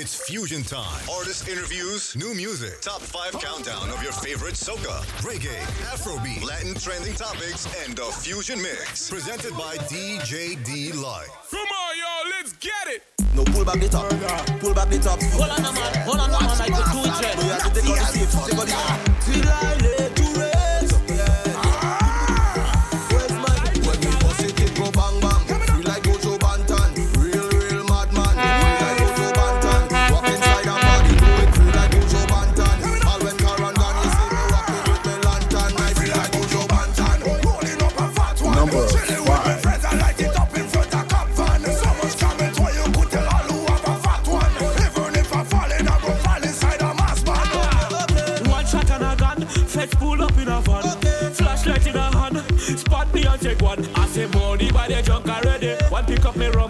It's fusion time. Artist interviews, new music, top five countdown of your favorite soca, reggae, Afrobeat, Latin trending topics, and the fusion mix. Presented by DJ D Life. Come on, y'all, let's get it. No, pull back the top. Pull back the top. Hold on, man. Hold on, man. I could do it, You have to take out the safe. Take out the take one. I say money by the junk already. One pick up me rum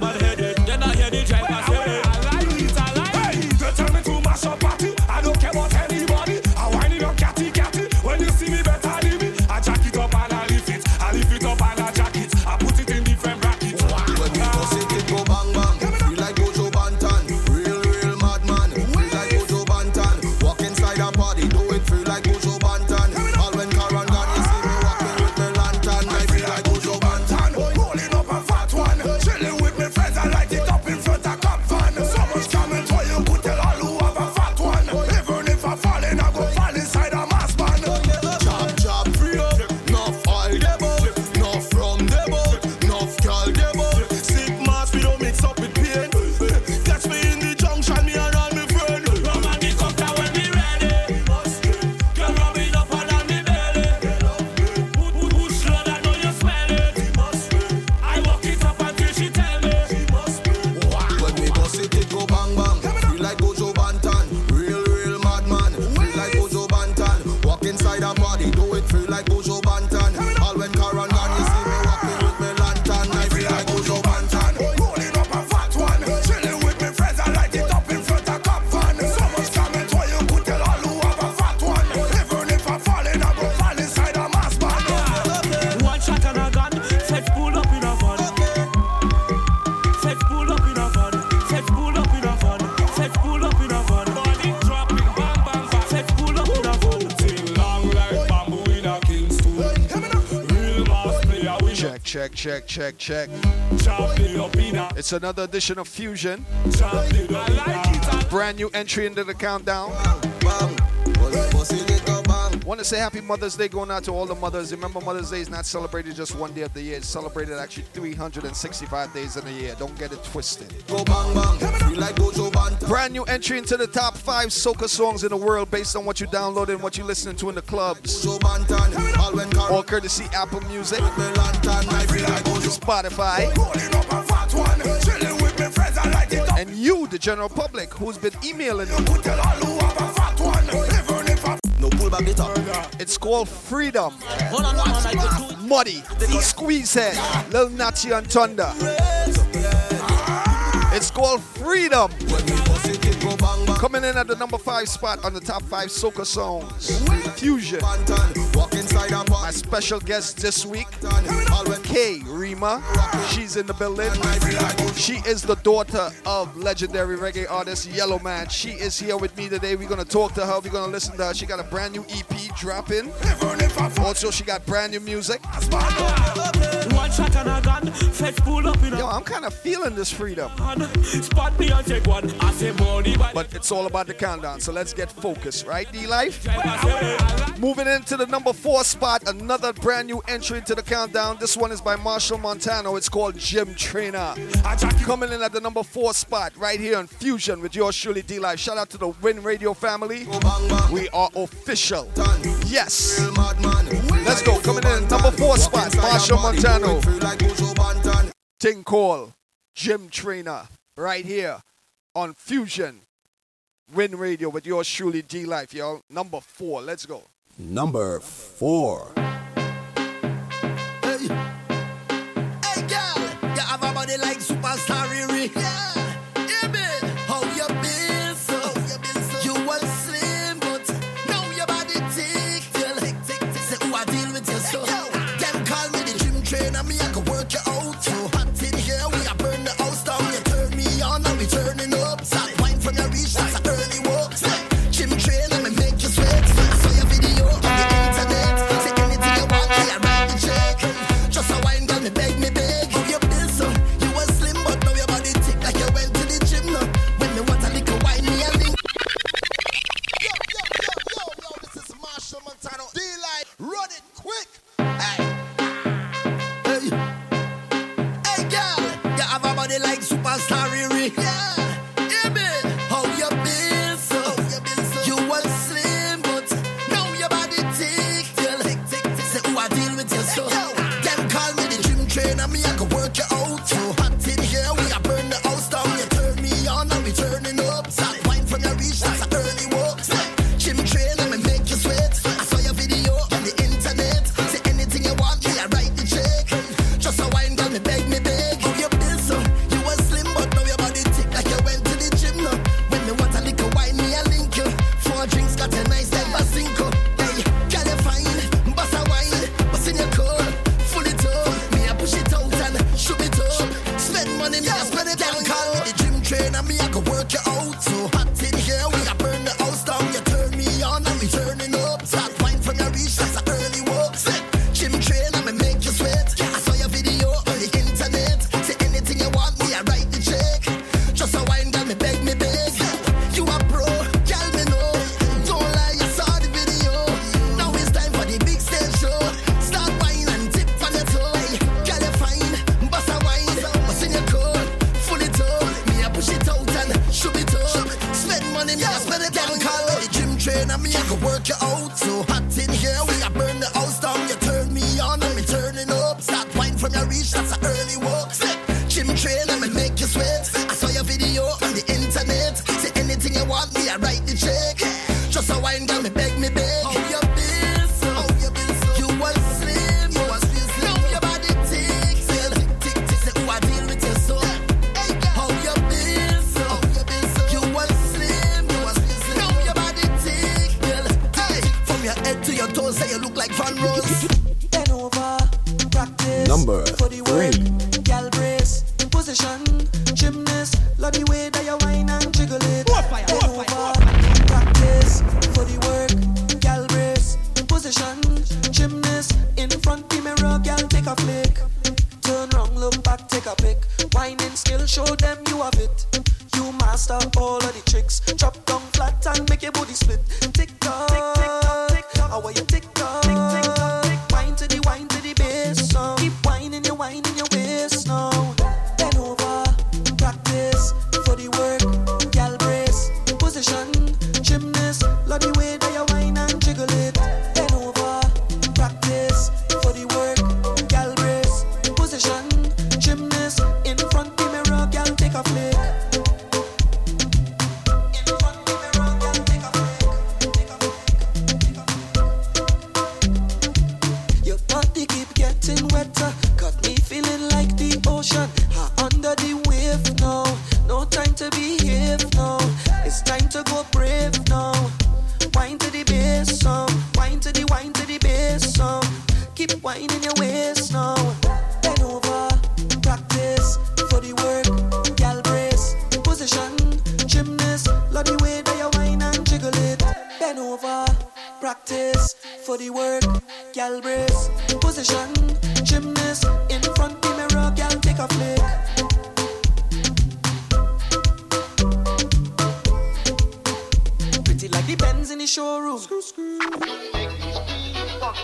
Check, check, check, It's another edition of Fusion. Brand new entry into the countdown. Want to say Happy Mother's Day going out to all the mothers. Remember, Mother's Day is not celebrated just one day of the year. It's celebrated actually 365 days in a year. Don't get it twisted. Go bang bang. Feel like Buju Banton. Brand new entry into the top five soca songs in the world based on what you downloaded and what you listening to in the clubs. All when Karan All courtesy Apple Music, with me lantern. I feel like Spotify, Rolling up a fat one, chilling with me friends, I light it up. and you, the general public, who's been emailing me. Could tell all who have a fat one, even if I no pull back the top. It's called Freedom. Hold Squeeze Head, I could do it. Muddy, Squeezehead, Lil Natty and Thunda. Go bang bang. Coming in at the number five spot on the top five soca songs. Fusion. Banton, walk inside a My special guest this week, All when K Rima. She's in the building. She is the daughter of legendary reggae artist Yellow Man. She is here with me today. We're gonna talk to her. We're gonna listen to her. She got a brand new EP dropping. even if I fall Also, she got brand new music. One shot and a gun, fetch pull up in a Yo, I'm kind of feeling this freedom. van. Spot me and take one. I say money by the But it's all about the countdown, so let's get focused, right, D Life? driver say, I like Moving into the number four spot, another brand new entry to the countdown. This one is by Machel Montano. It's called Gym Trainer. Coming in at the number four spot, right here on Fusion with yours truly, D Life. Shout out to the Win Radio family. We are official. Yes. Let's go. Coming in number four spot, Machel Montano. Ting Call, Gym Trainer, right here on Fusion. Win Radio with yours truly, D Life, y'all. Number four. Let's go. Number four. Hey, hey, girl, you have a body like superstar Riri. Yeah,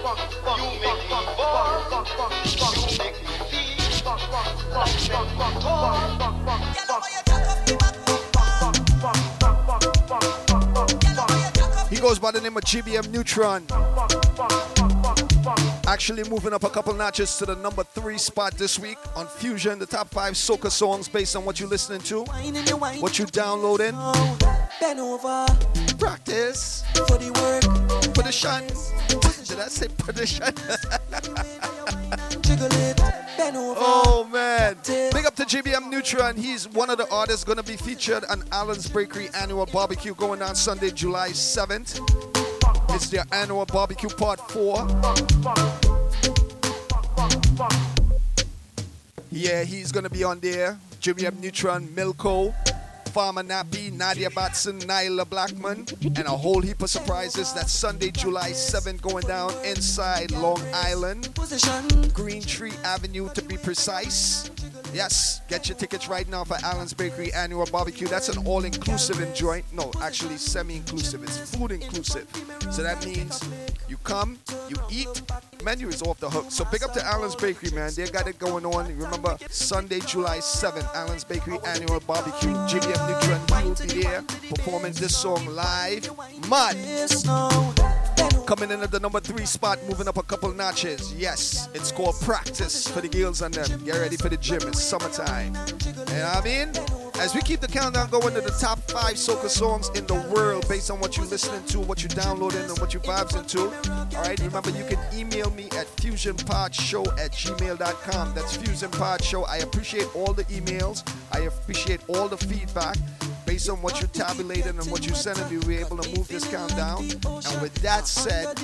He goes by the name of GBM Nutron. Actually moving up a couple notches to the number three spot this week on Fusion, the top five soca songs based on what you're listening to, what you're downloading. Bend over Practice, for the work. position. Did I say position? Jiggle it. Oh man. Big up to GBM Nutron. He's one of the artists going to be featured on Allen's Bakery annual barbecue going on Sunday, July 7th. It's their annual barbecue part four. Yeah, he's gonna be on there. GBM Nutron, Milko, Farmer Nappy, Nadia Batson, Nailah Blackman, and a whole heap of surprises. That's Sunday, July 7th, going down inside Long Island. Green Tree Avenue to be precise. Yes, get your tickets right now for Allen's Bakery Annual Barbecue. That's an all inclusive joint. No, actually semi inclusive. It's food inclusive. So that means you come, you eat, menu is off the hook. So big up to Allen's Bakery, man. They got it going on. Remember, Sunday, July 7th, Allen's Bakery Annual Barbecue. GBM Nutron, will be there performing this song live. Mud. Coming in at the number three spot, moving up a couple notches. Yes, it's called practice for the girls and them. Get ready for the gym. It's summertime. You know what I mean? As we keep the countdown going to the top five soca songs in the world based on what you're listening to, what you're downloading, and what you vibes into. All right, remember you can email me at fusionpodshow at gmail.com. That's fusionpodshow. I appreciate all the emails. I appreciate all the feedback. Based on what you tabulated and what you sent me, we were able to move this countdown. And with that said,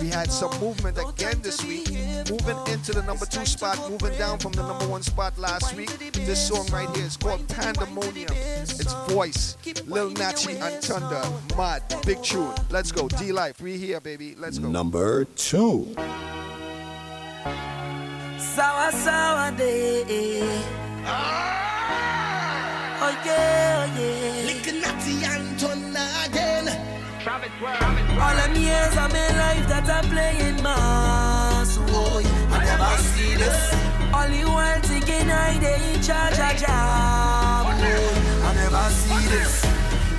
we had some movement again this week, moving into the number two spot, moving down from the number one spot last week. This song right here is called Pandemonium. It's voice, Lil Natty and Thunda, Mad, big tune. Let's go, D Life, we here, baby. Let's go. Number two. Sour, sour day. Ah! Oh yeah, oh yeah. Little Natty and Thunda again. All them years of my life that I play in mass, oh, boy. I never see this. All the while thinking I they in charge of job, boy. I never see this.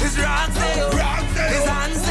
It's Roxdale, it's Hansdale, it's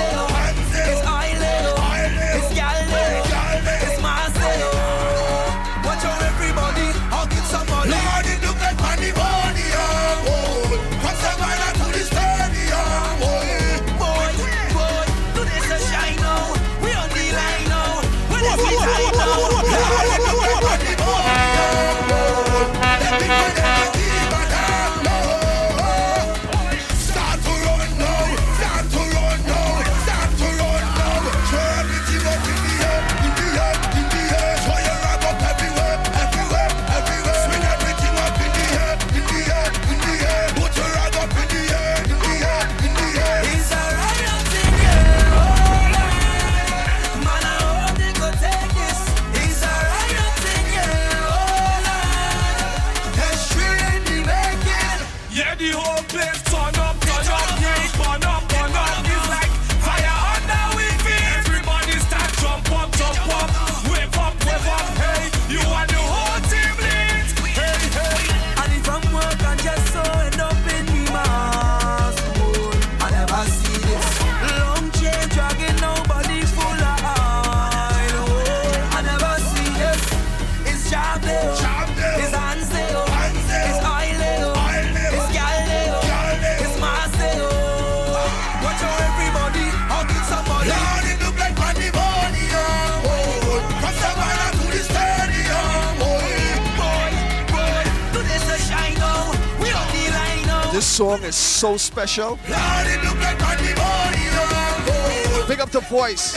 so special. Lord, it look like pandemonium, boy. Big up the voice.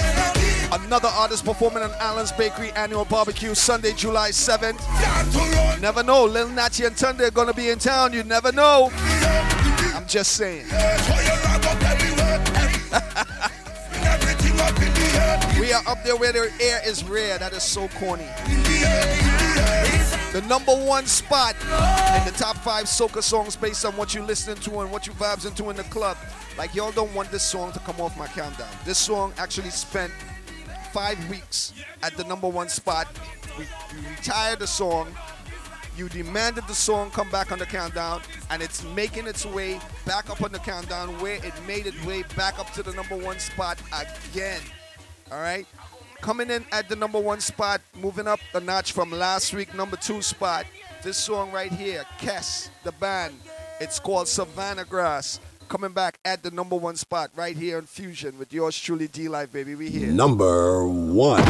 Another artist performing on Allen's Bakery Annual Barbecue Sunday, July 7th. Start. Never know, Lil Natty and Thunda are gonna be in town. You never know. I'm just saying. Throw your rag up everywhere, everywhere. Swing everything up in the air, We are up there where the air is rare. That is so corny. The number one spot in the top five soca songs based on what you're listening to and what you vibes into in the club. Like y'all don't want this song to come off my countdown. This song actually spent five weeks at the number one spot. We, we retired the song. You demanded the song come back on the countdown, and it's making its way back up on the countdown where it made its way back up to the number one spot again. All right. Coming in at the number one spot, moving up a notch from last week, number two spot. This song right here, Kes, the band. It's called Savannah Grass. Coming back at the number one spot right here in Fusion with yours truly, D Life, baby. We here. Number one.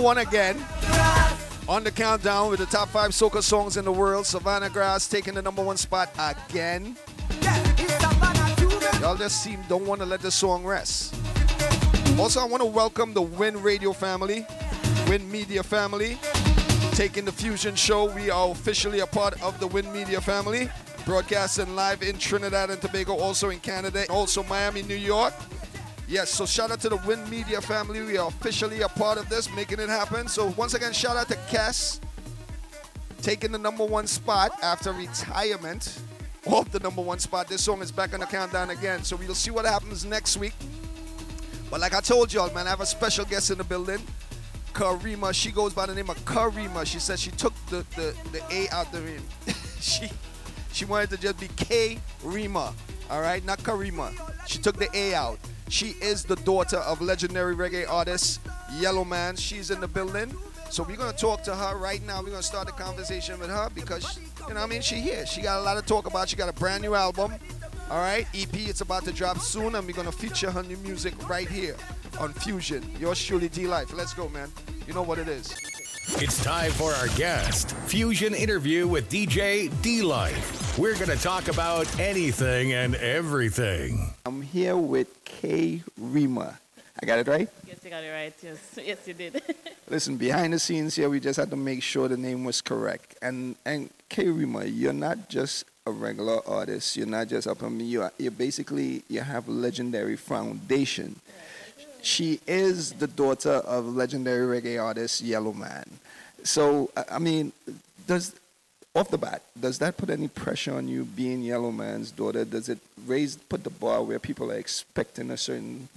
1 again. On the countdown with the top five soca songs in the world, Savannah Grass taking the number one spot again. Y'all just seem don't want to let the song rest. Also, I want to welcome the Win Radio family, Win Media family, taking the Fusion Show. We are officially a part of the Win Media family, broadcasting live in Trinidad and Tobago, also in Canada, also Miami, New York. Yes, so shout out to the Win Media family. We are officially a part of this, making it happen. So once again, shout out to Kes, taking the number one spot after retirement off the number one spot. This song is back on the countdown again. So we'll see what happens next week. But like I told y'all, man, I have a special guest in the building. Karima. She goes by the name of Karima. She said she took the, the, the A out the ring. she she wanted to just be K Rima. All right, not Karima. She took the A out. She is the daughter of legendary reggae artist Yellowman. She's in the building. So we're gonna talk to her right now. We're gonna start the conversation with her because you know I mean she here. She got a lot to talk about. She got a brand new album. All right, EP. It's about to drop soon, and we're gonna feature her new music right here on Fusion. Yours truly, D Life. Let's go, man. You know what it is. It's time for our guest, Fusion interview with DJ D Life. We're going to talk about anything and everything. I'm here with K Rima. I got it right? Yes, you got it right. Yes, yes, you did. Listen, behind the scenes here, we just had to make sure the name was correct. And and K Rima, you're not just a regular artist. You're not just up on me. You are, you're basically you have a legendary foundation. She is the daughter of legendary reggae artist Yellowman. So I mean, does off the bat, does that put any pressure on you being Yellowman's daughter? Does it raise put the bar where people are expecting a certain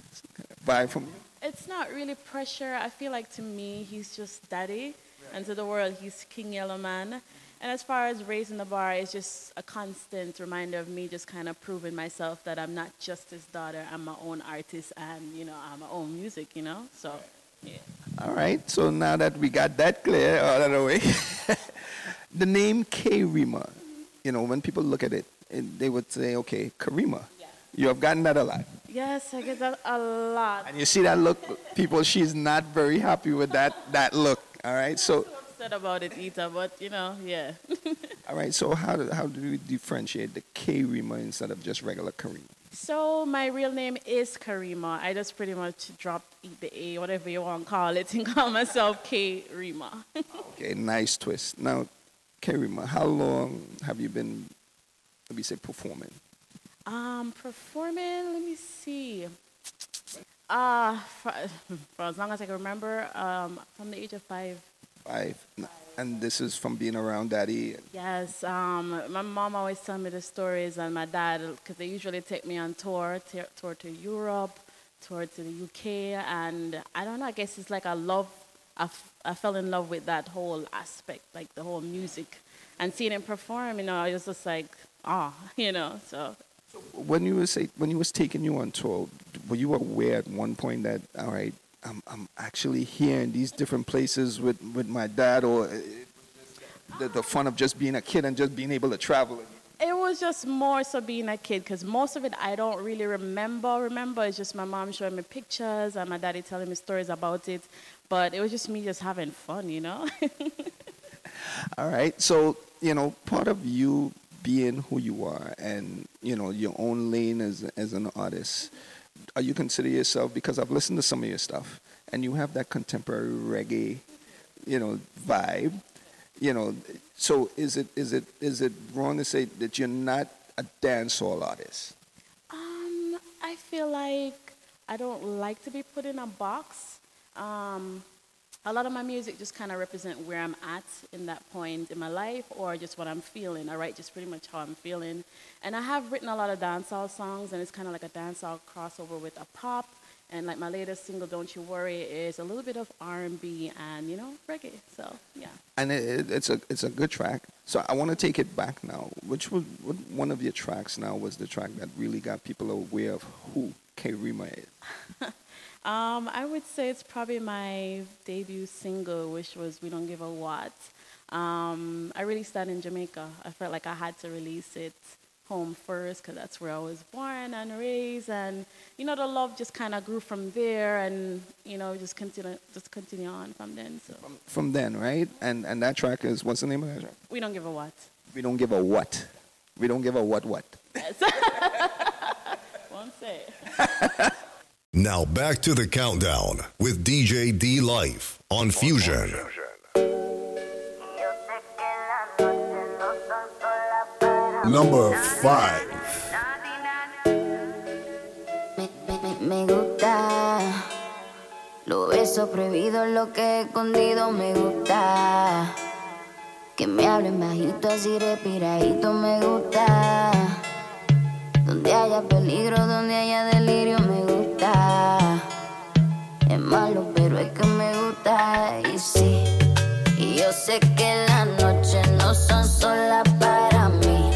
vibe from you? it's not really pressure. I feel like to me, he's just daddy, and to the world, he's King Yellow Man. And as far as raising the bar, it's just a constant reminder of me just kind of proving myself that I'm not just his daughter. I'm my own artist, and you know, I'm my own music. You know, so yeah. All right. So now that we got that clear out of the way, the name K Rima, you know, when people look at it, it- they would say, okay, Karima. You have gotten that a lot. Yes, I get that a lot. And you see that look, people, she's not very happy with that, that look. All right. So, About it, either, but you know, yeah. all right. So how do, how do we differentiate the K Rima instead of just regular Karima? So my real name is Karima. I just pretty much dropped the A, whatever you want to call it, and call myself K Rima. Okay, nice twist. Now, K Rima, how long have you been, let me say, performing? um, performing. Let me see. Uh, for, for as long as I can remember, um, from the age of five. Five. And this is from being around daddy. Yes, um, my mom always tell me the stories, and my dad, because they usually take me on tour, t- tour to Europe, tour to the UK, and I don't know. I guess it's like I love. I, f- I fell in love with that whole aspect, like the whole music, and seeing him perform. You know, I was just like, ah, you know. So when you was say, when he was taking you on tour, were you aware at one point that all right, I'm I'm actually here in these different places with with my dad, or uh, the the fun of just being a kid and just being able to travel? It was just more so being a kid because most of it I don't really remember. Remember, it's just my mom showing me pictures and my daddy telling me stories about it. But it was just me just having fun, you know? All right, so you know, part of you being who you are and you know your own lane as as an artist, are you consider yourself because I've listened to some of your stuff and you have that contemporary reggae, you know, vibe, you know. So is it is it is it wrong to say that you're not a dancehall artist? um, I feel like I don't like to be put in a box. Um, a lot of my music just kind of represent where I'm at in that point in my life or just what I'm feeling. I write just pretty much how I'm feeling. And I have written a lot of dancehall songs, and it's kind of like a dancehall crossover with a pop. And like my latest single, "Don't You Worry," is a little bit of R&B and you know reggae. So yeah. And it, it- it's a it's a good track. So I want to take it back now. Which was what, one of your tracks now was the track that really got people aware of who K Rima is. Um, I would say it's probably my debut single, which was "We Don't Give a What." Um, I released that in Jamaica. I felt like I had to release it home first because that's where I was born and raised, and you know the love just kind of grew from there, and you know just continue just continue on from then. So From then, right? And and that track is what's the name of that track? we don't give a what. We don't give a what. We don't give a what what. Won't say. Now back to the countdown with DJ D Life on Fusion. Number five. Me gusta. Los besos prohibidos, lo que he escondido me gusta. Que me hablen bajito, así respiradito me gusta. Donde haya peligro, donde haya delirio me gusta. Es malo, pero es que me gusta. Y sí, y yo sé que las noches no son solas para mí.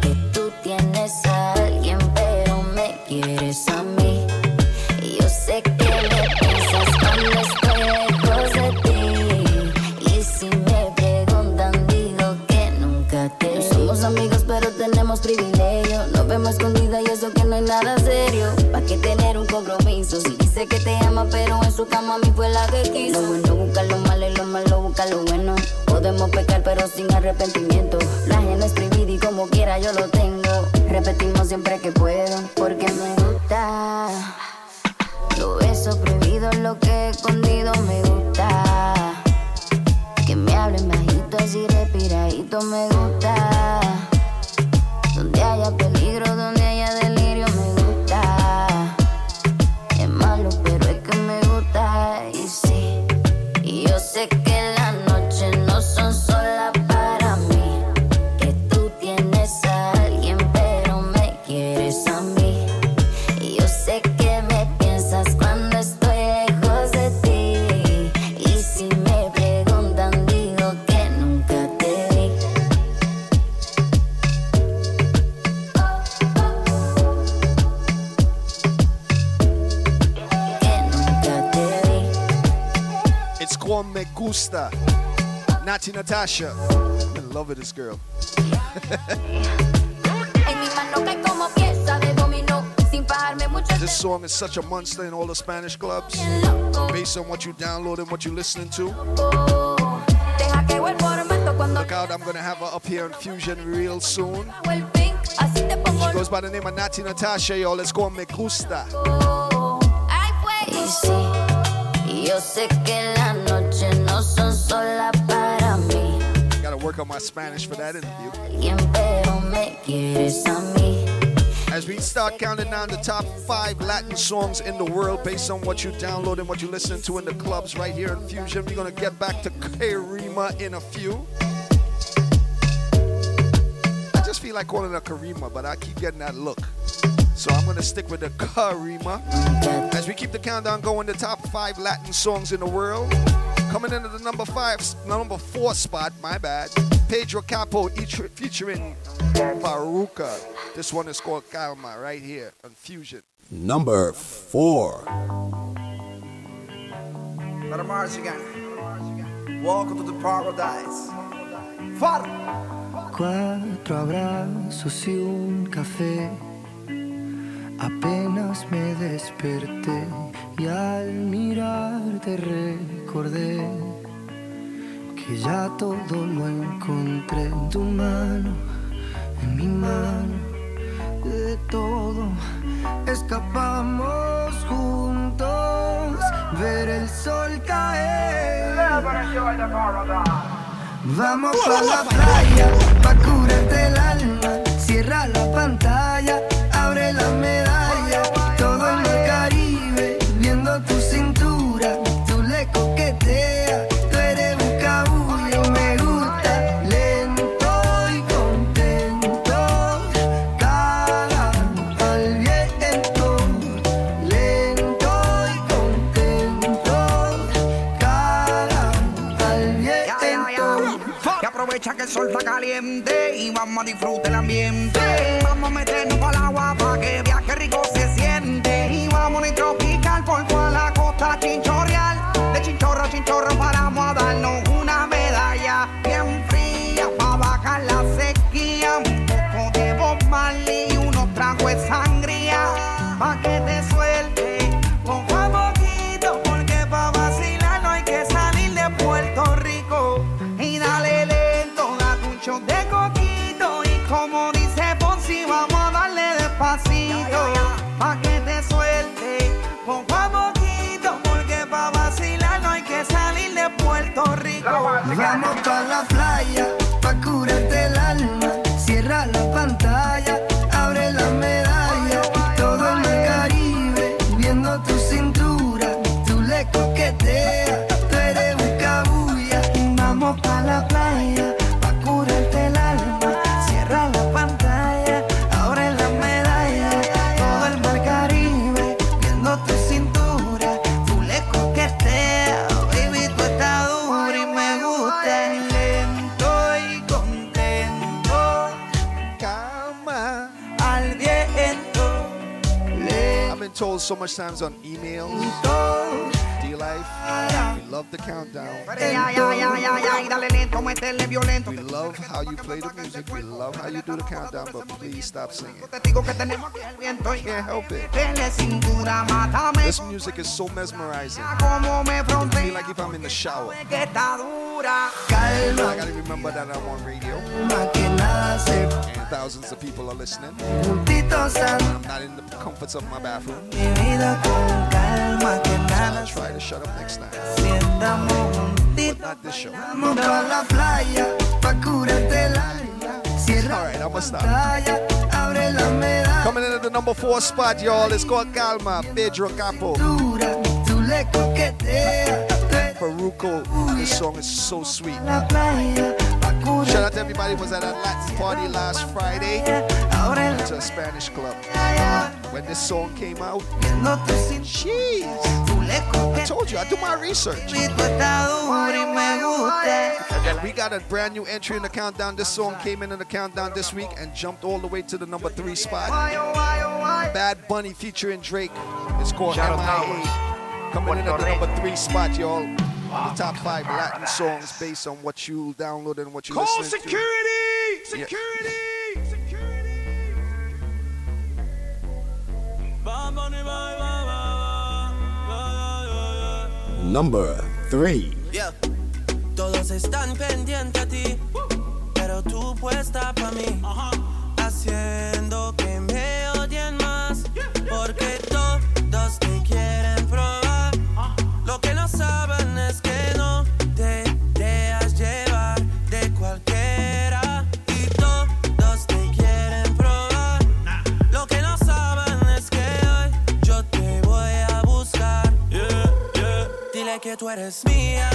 Que tú tienes a alguien, pero me quieres a mí. Y yo sé que me piensas cuando estoy lejos de ti. Y si me preguntan, digo que nunca te. No somos amigos, pero tenemos privilegio. Nos vemos escondidas y eso que no es nada serio. ¿Pa' qué tener un compromiso? Dice que te ama, pero en su cama a mí fue la que quiso. Lo bueno busca lo malo y lo malo busca lo bueno. Podemos pecar, pero sin arrepentimiento. La ajena es y como quiera yo lo tengo. Repetimos siempre que puedo, porque me gusta. Los besos prohibidos, lo que he escondido me gusta. Que me hablen bajito, así respiradito me gusta. Donde haya peligro, donde cae como pieza de love Sin this girl. This song is such a monster in all the Spanish clubs. Based on what you download and what you're listening to. Deja que vuelva formato cuando Look out, I'm gonna have her up here in Fusion real soon. hago el pink. Así te pongo She goes by the name of Natti Natasha, yo. Let's go Me Gusta. Y sí, yo sé que las noches solas para mí. Gotta work on my Spanish for that interview. Alguien, pero me quieres a mí. As we start counting down the top five Latin songs in the world based on what you download and what you listen to in the clubs right here in Fusion, we're gonna get back to Karima in a few. I just feel like calling her Karima, but I keep getting that look. So I'm gonna stick with the Karima. As we keep the countdown going, the top five Latin songs in the world. Coming into the number five, number four spot, my bad. Pedro Capo each- featuring Farruko. This one is called Calma right here on Fusion. Number four. Let a march again. Welcome to the paradise. Far. Cuatro abrazos y un café. Apenas me desperté y al mirarte recordé que ya todo lo encontré en tu mano, en mi mano, de todo escapamos juntos, ver el sol caer. Vamos pa' la playa, pa' curarte el alma. Cierra la pantalla, abre la medalla. Que el sol está caliente y vamos a disfrutar el ambiente. Vamos a meternos el agua much times on emails, D Life, we love the countdown. We love how you play the music, we love how you do the countdown, but please stop singing. Te digo que tenemos aquí el viento. Can't help it. Métele cintura, mátame. This music is so mesmerizing. I feel like if I'm in the shower. que está dura. I gotta remember that I'm on radio. And thousands of people are listening. I'm not in the comforts of my bathroom. Mi vida con calma, I'll try to shut up next time. But not this show. Vamos pa' la playa, pa' curarte el alma. Cierra All right, I'm gonna stop. pantalla, abre la medalla. Coming in at the number four spot, y'all. It's called Calma, Pedro Capo. Tú le coqueteas, tú eres Farruko. This song is so sweet. La playa, pa' curarte Shout out to everybody who was at a Latin party last Friday. Abre to a Spanish club. When this song came out, no te sin jeez. I told you, I do my research. tú estás dura y me gusta. We got a brand new entry in the countdown. This song came in in the countdown this week and jumped all the way to the number three spot. Bad Bunny featuring Drake. It's called Shout out MIA. Coming in at the number three spot, y'all. The top five Latin songs based on what you downloaded and what you Call listening to. security! Yeah. Security! Number three. Yeah. Todos están pendientes a ti, pero tú puesta pa' mí, uh-huh. haciendo que me odien más, porque todos te quieren Mía, mía,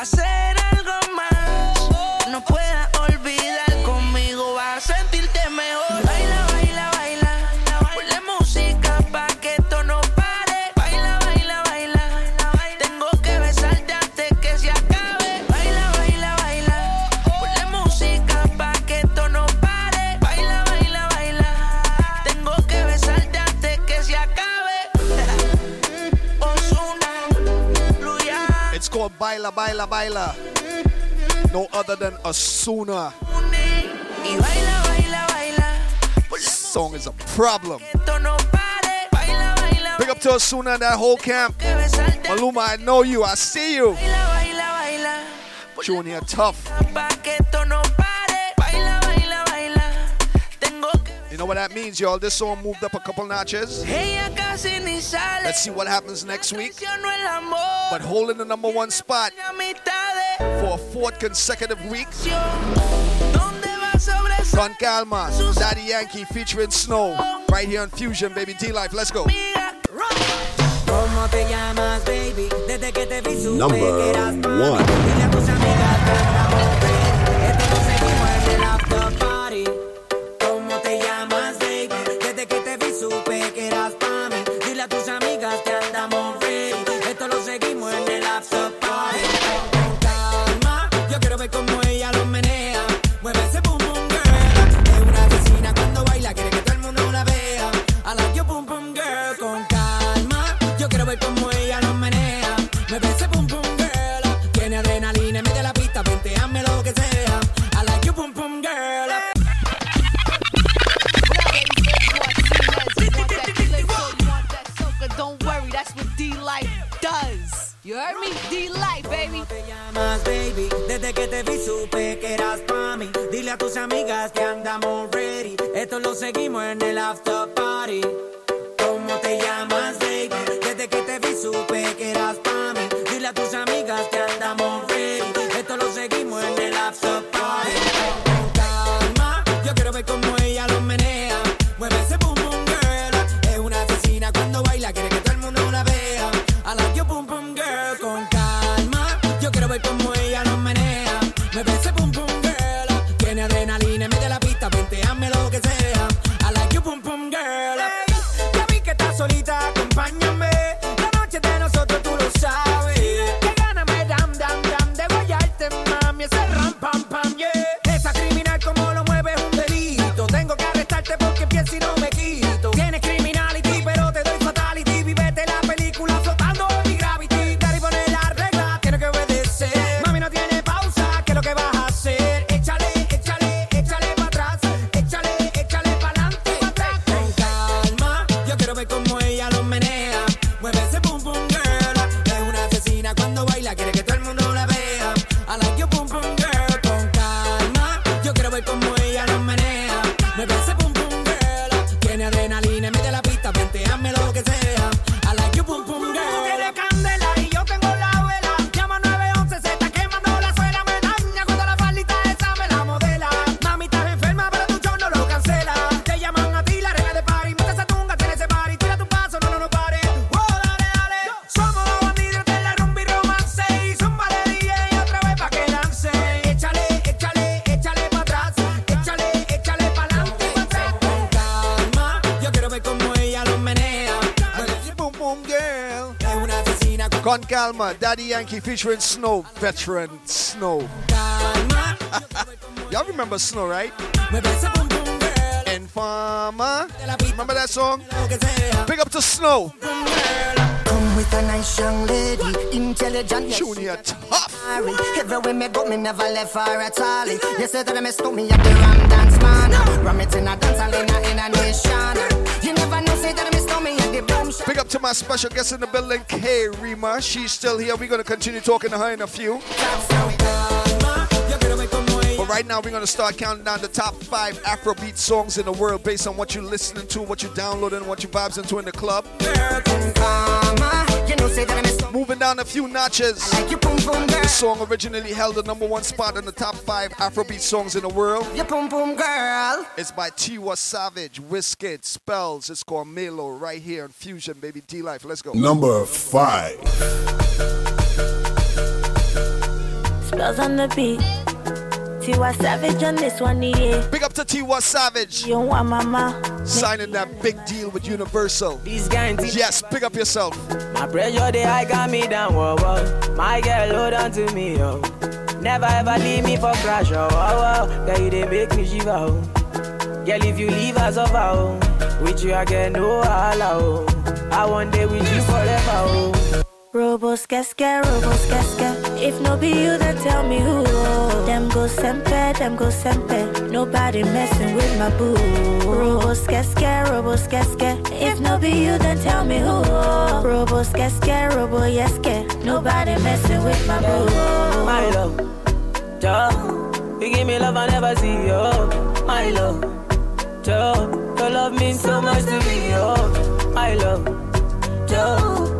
I said baila, baila, baila. No other than Ozuna. This song is a problem. Big up to Ozuna and that whole camp. Maluma, I know you. I see you. Junior tough. You know what that means, y'all? This song moved up a couple notches. Hey, Let's see what happens next week. But holding the number one spot for a fourth consecutive week. Con Calma, Daddy Yankee featuring Snow, right here on Fusion, baby. D Life, let's go. Number one. Yankee featuring Snow, veteran Snow. Y'all remember Snow, right? Informer. Remember that song? Big up to Snow. Come with a nice young lady, intelligent. Junior tough. Everywhere me go, me never left. You said that I me at the Ram Dance Man. Ram it in a dance, in a nation. You never know, say that I up. Big up to my special guest in the building, K Rima. She's still here. We're gonna continue talking to her in a few. But right now, we're gonna start counting down the top five Afrobeat songs in the world based on what you're listening to, what you're downloading, what you vibes into in the club. Moving down a few notches. This song originally held the number one spot in the top five Afrobeat songs in the world. Your pum pum girl. It's by Tiwa Savage, Wizkid, Spellz. It's called Ma Lo right here in Fusion, baby. D Life. Let's go. Number five. Spellz on the beat. Tiwa Savage on this one, yeah. Big up to Tiwa Savage. You want mama. Signing that big deal with Universal. These guys. Yes, pick up yourself. My pressure, they I got me down, whoa, whoa. My girl, hold on to me, yo. Never ever leave me for crash, oh, oh, oh. Girl, you they make me shiver, oh. Girl, if you leave us over, oh. With you, I get no holla, oh. I want day with you forever, oh. Robo skeske, robo skeske. If no be you, then tell me who. Them go sempe, them go sempe. Nobody messing with my boo. Robo skeske, robo skeske. If no be you, then tell me who. Robo skeske, robo yeske. Nobody messing with my boo. My love, Joe. You give me love I never see, yo. My love, Joe. Your love means so much to me, yo. My love, Joe.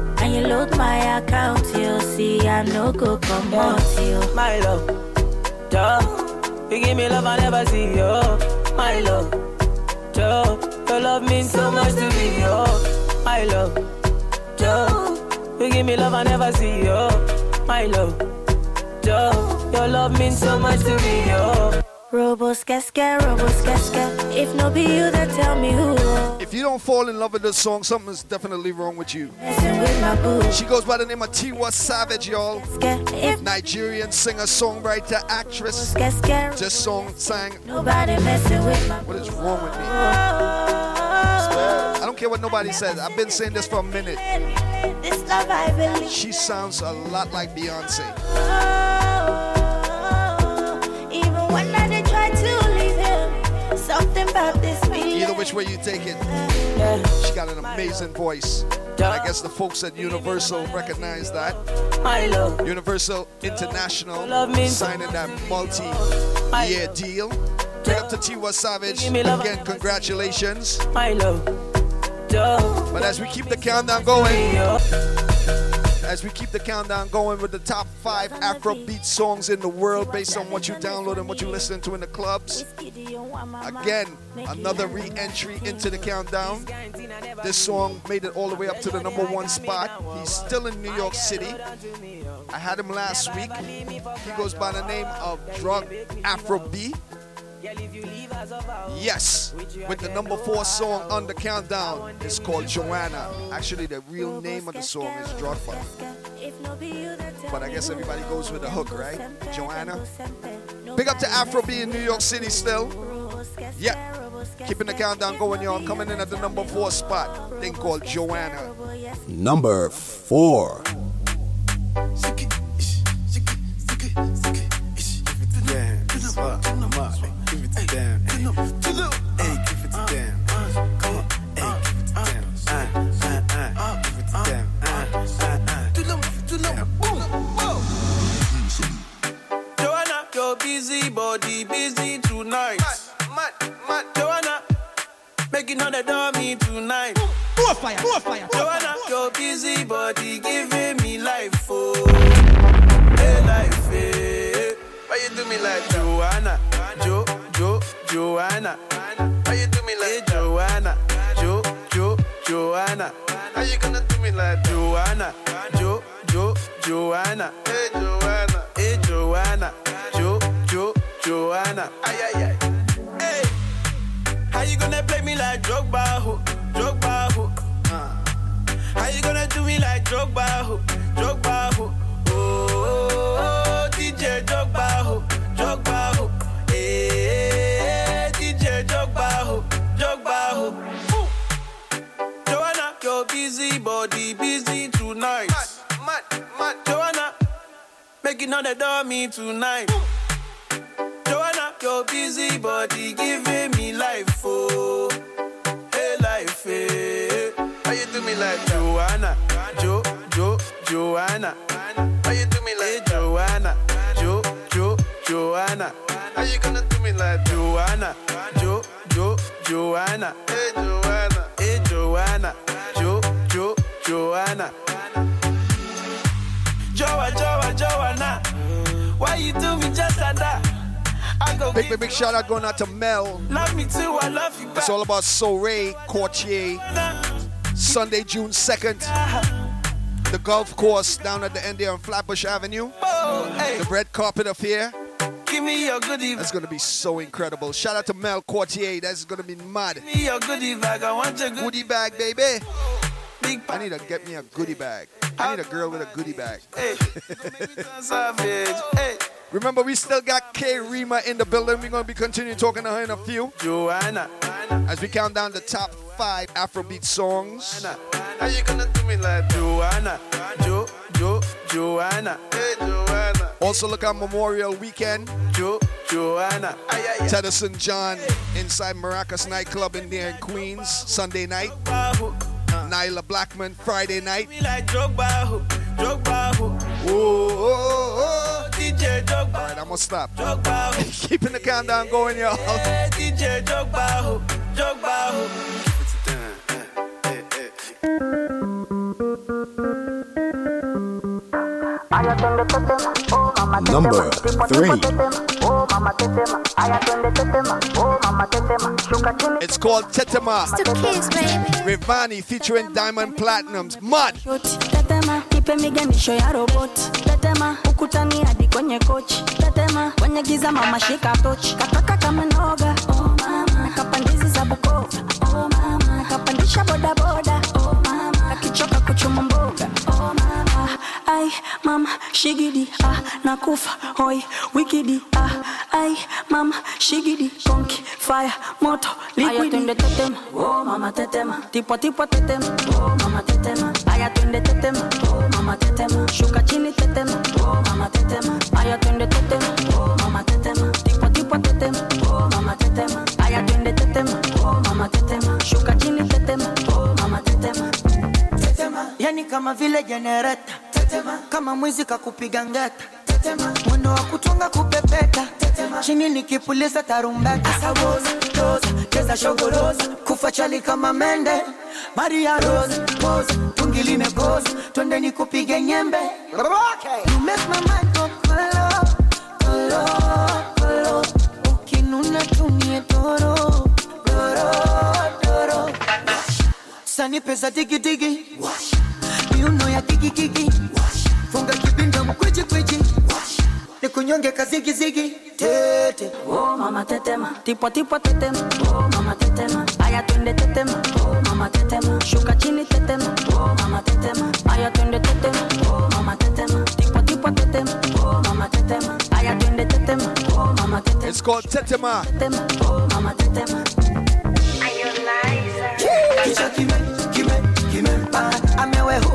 And you load my account, you see I no go come out, you. My love, Joe. You give me love I never see, yo. My love, Joe. Your love means so much to me, yo. My love, Joe. You give me love I never see, yo. My love, Joe. Your love means so much to me, yo. Robo skeske, robo skeske. If no be you, then tell me who. If you don't fall in love with this song, something's definitely wrong with you. She goes by the name of Tiwa Savage, y'all. Nigerian singer, songwriter, actress. This song sang. What is wrong with me? I don't care what nobody says. I've been saying this for a minute. She sounds a lot like Beyonce. Either which way you take it, she got an amazing voice. And I guess the folks at Universal recognize that. My love. Universal International signing that multi-year deal. Big up to Tiwa Savage. Again, congratulations. My love, But as we keep the countdown going, as we keep the countdown going with the top five Afrobeat songs in the world based on what you download and what you listen to in the clubs. Again, another re-entry into the countdown. This song made it all the way up to the number one spot. He's still in New York City. I had him last week. He goes by the name of Drug Afro B. Yes, with the number four song on the countdown. It's called Joanna. Actually, the real name of the song is Drogba. But I guess everybody goes with the hook, right? Joanna. Big up to Afro B in New York City still. Yeah. Keeping the countdown going, y'all. Coming in at the number four spot. Thing called Joanna. Number four. Busy body busy tonight. Joanna, making all the dummy tonight. More fire, more fire. Joanna, your busy body giving me life, oh, hey life, hey. Why you do me like Joanna, Jo, Jo, Joanna? Why you do me like eh, hey, Joanna, Jo, Jo, Joanna? How you gonna do me like Joanna, Jo, Jo, Joanna? Hey Joanna, hey Joanna, Jo, Jo, Joanna. Aye, aye, aye. Hey, how you gonna play me like Drogba, ho? Drogba, ho? Uh. How you gonna do me like Drogba, ho? Drogba, ho? Oh, oh, oh DJ Drogba, ho? Drogba, ho? Hey, eh, DJ Drogba, ho? Drogba, ho? Ooh. Joanna, your busy body busy tonight. Mad, mad, mad. Joanna, making all the dummy tonight. Ooh your busy body giving me life, oh, hey life, hey. How you do me like Joanna, Jo, Jo, Joanna? How you do me like Joanna, Jo, Jo, Joanna? How you gonna do me like Joanna, Jo, Jo, Joanna? Hey Joanna, hey Joanna, Jo, Jo, Joanna. Joa, Joa, Joanna. Why you do me just like that? Big, big, big shout out going out to Mel. love me too, I love you back. It's all about Soray Courtier. Sunday, June 2nd. The golf course down at the end there on Flatbush Avenue. Oh, the red carpet affair. Give me your goodie. That's going to be so incredible. Shout out to Mel Courtier. That's going to be mad. Give me your goodie bag. I want your good Goodie bag, baby. I need to get me a goodie bag. I need a girl with a goodie bag. Hey, Remember, we still got K Rima in the building. We're going to be continuing talking to her in a few. Joanna. As we count down the top five Afrobeat songs. How you gonna do me like Joanna? Jo, Jo, Joanna. Hey, Joanna. Also, look at Memorial Weekend. Jo, Joanna. Tedderson John inside Maracas nightclub in there in Queens, Sunday night. Uh. Nailah Blackman, Friday night. Me like Drogba, ho, Drogba. Whoa, whoa, whoa. DJ Drogba. All right, I'm gonna stop. Keeping the countdown going, y'all. DJ Drogba, ho, Number three. It's called Tetema. Rayvanny featuring Diamond Platnumz. Mud. Tetema, ipe miganisho ya roboti. Tetema, ukutani hadi kwenye kochi. Tetema, kwenye giza mama shika tochi. Kataka kama noga. Oh mama, za Bukova. Oh mama, kapandisha boda boda. Oh mama, akichoka kuchuma mboga. Oh mama, ai mama shigidi ah nakufa hoi wikidi ah ai mama shigidi konki fire moto. Aya twende tetema. Oh mama tetema. Tipwa tipwa tetema. Oh mama tetema. Aya twende tetema. Oh mama tetema. Shuka chini tetema. Oh kama vile jenereta tetema. Kama mwizi kakupiga ngeta. Tetema. Mwendo wa kutunga kupepeta. Tetema. Chini nikipuliza tarumbeta. Cheza shogoroza kufa chali kama mende. Maria rose pose tungi limegoza twende nikupige nyembe. You make my mind go kolo kolo kolo ukinuna tumie toro doro doro sani pesa digidigi miuno ya kikikiki funga kibinda mkwichi kwichi nikunyonge kazigizigi tete Oh mama tetema, tipwa tipwa tetema. Oh mama tetema, aya twende tetema. Oh mama tetema, shuka chini tetema. Oh mama tetema, aya twende tetema. Oh mama tetema, tipwa tipwa tetema. Oh mama tetema, aya twende tetema. Oh mama tetema. It's called Tetema. Tetema. Oh mama tetema.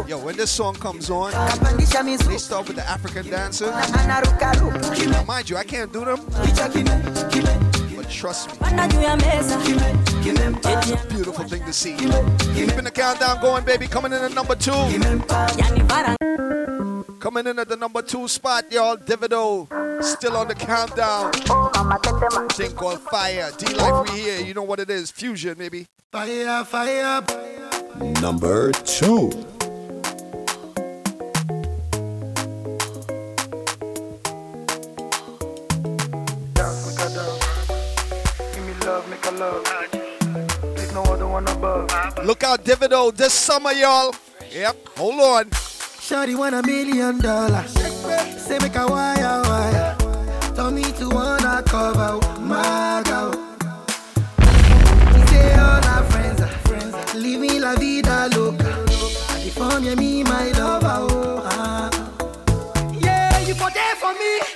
Yo, when this song comes on, they start with the African dancers. anarukaruka Now, mind you, I can't do them, kicha kime kime but trust me, Panda juu ya meza. it's a beautiful thing to see. Keeping the countdown going, baby. Coming in at number two. Coming in at the number two spot, y'all. Davido. Still on the countdown. Thing called Fire. D Life, we here. You know what it is. Fusion, maybe. Fire fire, fire. Number two. Look out, Davido, this summer, y'all. Yep, hold on. Shawty want a million dollars. Say make a wire wire. Tell me to wanna cover my girl. She say all her friends are friends. Living la vida loca. California, me my lover. Oh, ah. Yeah, you for there for me.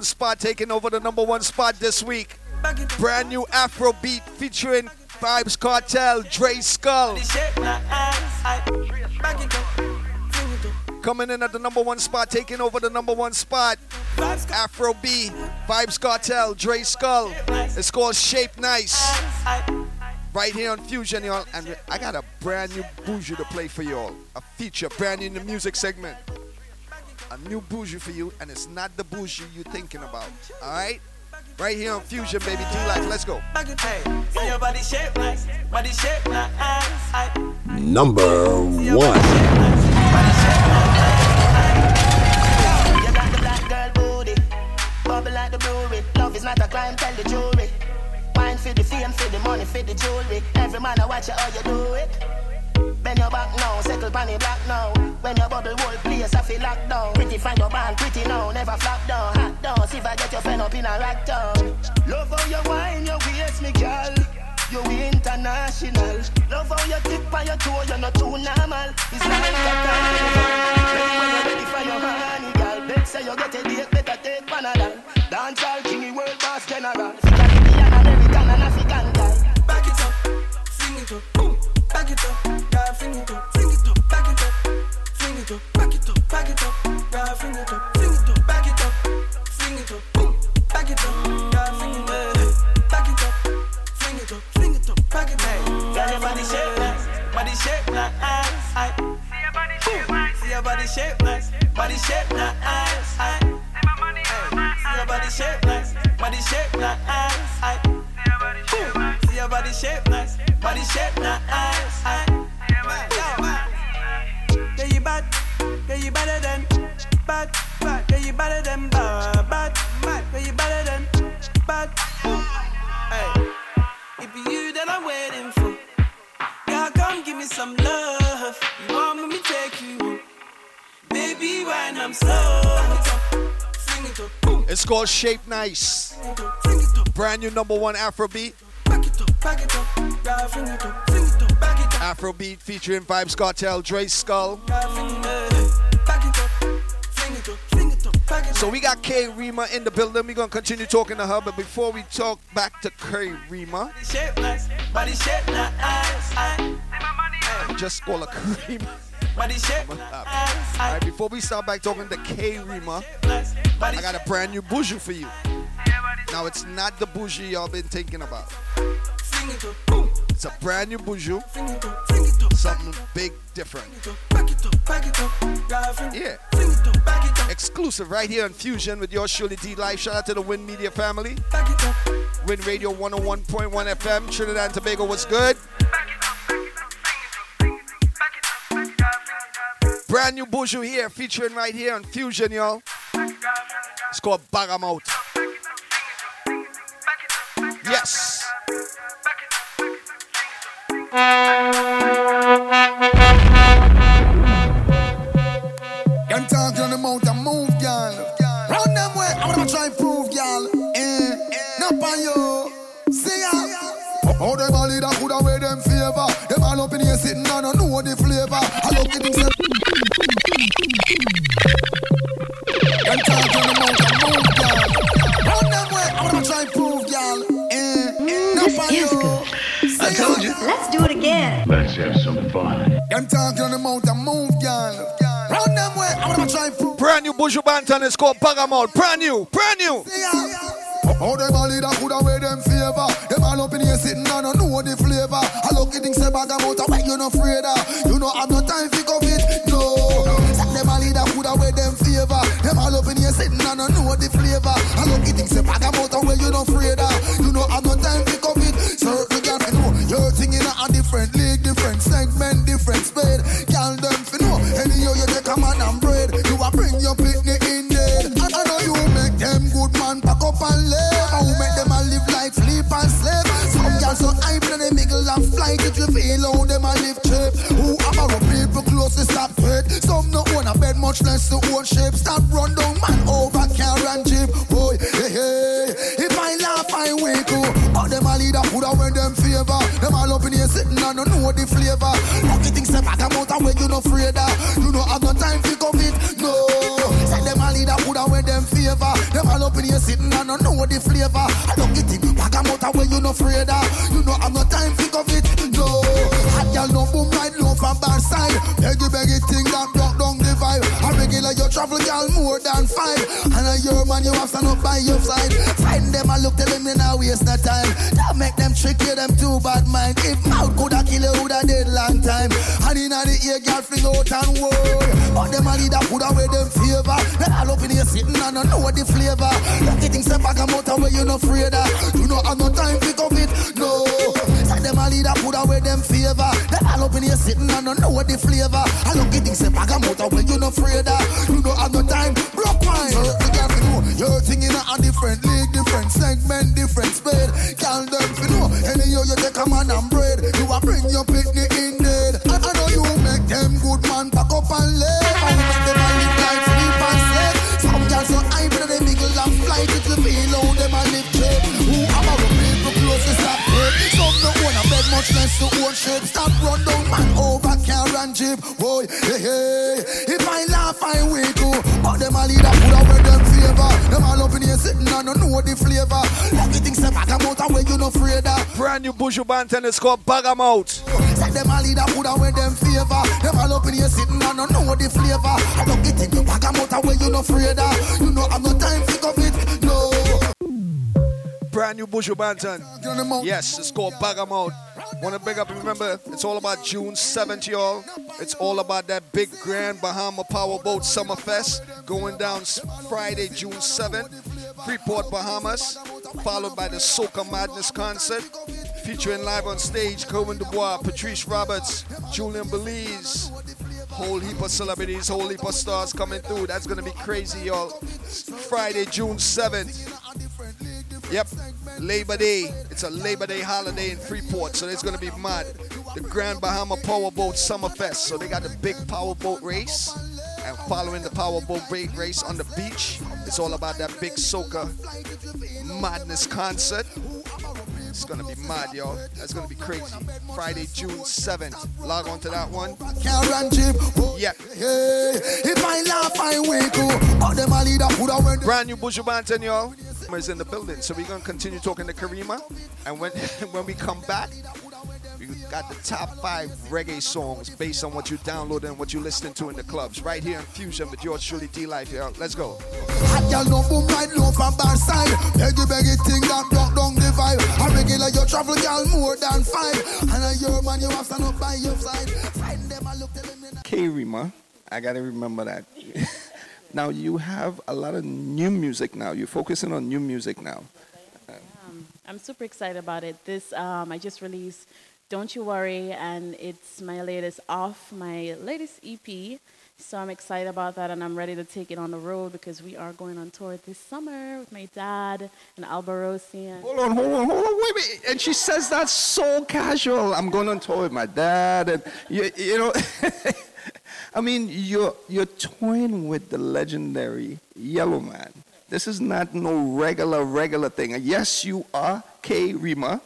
One spot, taking over the number one spot this week. Brand new Afro B featuring Vybz Kartel, Dre Skull. Coming in at the number one spot, taking over the number one spot. Afro B, Vybz Kartel, Dre Skull. It's called Shape Nice. Right here on Fusion, y'all. And I got a brand new bougie to play for y'all. A feature, brand new in the music segment. A new bougie for you, and it's not the bougie you're thinking about. Alright? Right here on Fusion, baby. D Life. Let's go. See your body shape nice, body shape nice. Number one. You got the black girl booty, bubble like the brewery. Love is not a crime, tell the jury. Wine for the fame, for the money, for the jewelry. Every man I watch you how you do it. Bend your back now, settle pan the black now. When your bubble whole place, I feel locked down. Pretty find your band, pretty now, never flop down, hot down. See if I get your friend up in a rack down. Love how you wine, your waist, me girl. You international. Love how you tip on your toe, you're not too normal. It's like a carnival. Ready for your honey, girl. Bet say you get a date, better take Panadol. Dance all king, world boss general. Caribbean, American and African guy. Back it up, fling it up, boom. Back it up, girl, fling it up, fling it up, back it up, fling it up, back it up, back it up, girl, fling it up, fling it up, back it up, fling it up, boom. Back it up, girl, fling it up, back it up, fling it up, fling it up, back it up. Girl, your body shape nice, body shape nice. See your body shape nice, body shape nice. See your body shape nice, body shape nice, I see your body shape nice. See your body shape nice, body shape you bad, you better than bad, you better than bad, bad, bad. Yeah, you better than bad. Hey, if you that I'm waiting for, girl, come give me some love. You want me to take you home, baby? When I'm slow, it up. It's called Shape Nice. Brand new number one Afrobeat. Back it up, Afro B featuring Vybz Kartel, Dre Skull. So we got K Rima in the building. We're gonna continue talking to her, but before we talk back to K Rima, just call her K Rima. All right, before we start back talking to K Rima, I got a brand new bougie for you. Now it's not the bougie y'all been thinking about. It's a brand new Buju. Something big, different. Yeah. Exclusive right here on Fusion with your Shirley D Life. Shout out to the Win Media family. Win Radio 101.1 FM. Trinidad and Tobago, what's good? Brand new Buju here, featuring right here on Fusion, y'all. It's called Bagga Mouth. Yes. Them talking on the move, girl. Round them way, I'm gonna try and prove, girl. Eh, not by you. See ya. How them all leader could wear them favor. Them all up in here sitting down and know the flavor. I look at. Them I told you. Let's do it again. Let's have some fun. Them talking on the mountain, move, girl. Round them way, I'm gonna try and prove. Brand new Buju Banton is called Bagga Mouth. Brand new, brand new. How them all leader could have wear them favor. Them all up in here sitting down and know the flavor. I look at things say bag about why you no afraid of. You know I'm no time for COVID. No. Say them all leader could have wear them favor. Them all up in here sitting down and know the flavor. I look at things and word. But them a leader coulda wear them favor. They all up in here sitting and don't know what the flavor. Lucky things say back and out where you no afraid of. You know have no time for COVID. No. Say them a leader coulda wear them favor. They all up in here sitting and don't know what the flavor. I at things say back and out where you no afraid of. Buju Banton is called Bagga Mouth. Say them a leader put out with them favor. Them all up in here sitting and don't know the flavor. I don't get it. Back out where you no afraid of. You know I'm no time for COVID. No. Brand new Buju Banton. Yes, it's called Bagga Mouth. Want to big up remember, it's all about June 7th, y'all. It's all about that big grand Bahama Powerboat Summer Fest going down Friday, June 7th, Freeport, Bahamas, followed by the Soca Madness concert, featuring live on stage Kerwin Du Bois, Patrice Roberts, Julian Belize, whole heap of celebrities, whole heap of stars coming through. That's gonna be crazy, y'all. Friday, June 7th. Yep, Labor Day. It's a Labor Day holiday in Freeport, so it's gonna be mad. The Grand Bahama Powerboat Summerfest. So they got the big powerboat race, and following the powerboat ra- race on the beach, it's all about that big soca madness concert. It's gonna be mad, y'all. That's gonna be crazy. Friday, June 7th. Log on to that one. Car and jeep. Yeah. If I laugh, I wake up. But them a leader put out when Brand new Buju Banton, y'all. Is in the building, so we're gonna continue talking to K Rima, and when when we come back, we're got the top five reggae songs based on what you download and what you listening to in the clubs. Right here in Fusion with yours truly, D Life. Yeah, let's go. Hot girl no boom right low from bar side. Beggy beggy thing that block down the vibe. A regular you travel girl more than five. And a your man you have stand up by your side. Find them and look them you K I gotta remember that. now you have a lot of new music now. You're focusing on new music now. Um, I'm super excited about it. This um, I just released Don't You Worry, and it's my latest off my latest EP. So I'm excited about that, and I'm ready to take it on the road because we are going on tour this summer with my dad and Alborosie. Hold on, hold on, hold on, wait, wait. And she says that so casual. I'm going on tour with my dad, and you, you know. I mean, you're you're toying with the legendary Yellow Man. This is not no regular regular thing. Yes, you are K Rima,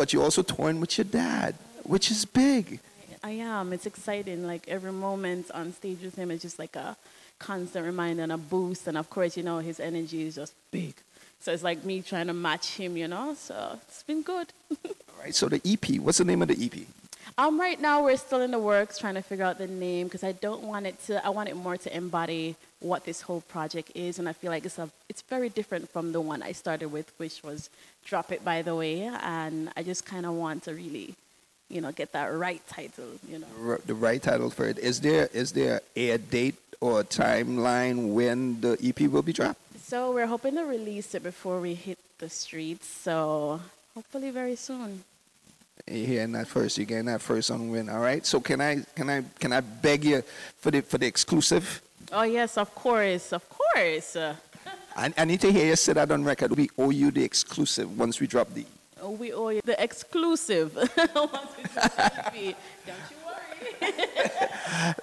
but you're also toying with your dad, which is big. I am. It's exciting. Like every moment on stage with him is just like a constant reminder and a boost. And of course, you know, his energy is just big. So it's like me trying to match him, you know. So it's been good. All right. So the EP. What's the name of the EP? Um, right now we're still in the works trying to figure out the name because I don't want it to. I want it more to embody what this whole project is, and I feel like it's a. It's very different from the one I started with, which was "Drop It by the Way," and I just kind of want to really, you know, get that right title. You know. R- the right title for it. Is there is there a date or a timeline when the EP will be dropped? So we're hoping to release it before we hit the streets. So hopefully very soon. You're hearing that first. You're getting that first on win. All right. So can I can I can I beg you for the for the exclusive? Oh yes, of course, of course. I, I need to hear you say that on record. We owe you the exclusive once we drop the. Oh, we owe you the exclusive. Once we drop the Don't you worry.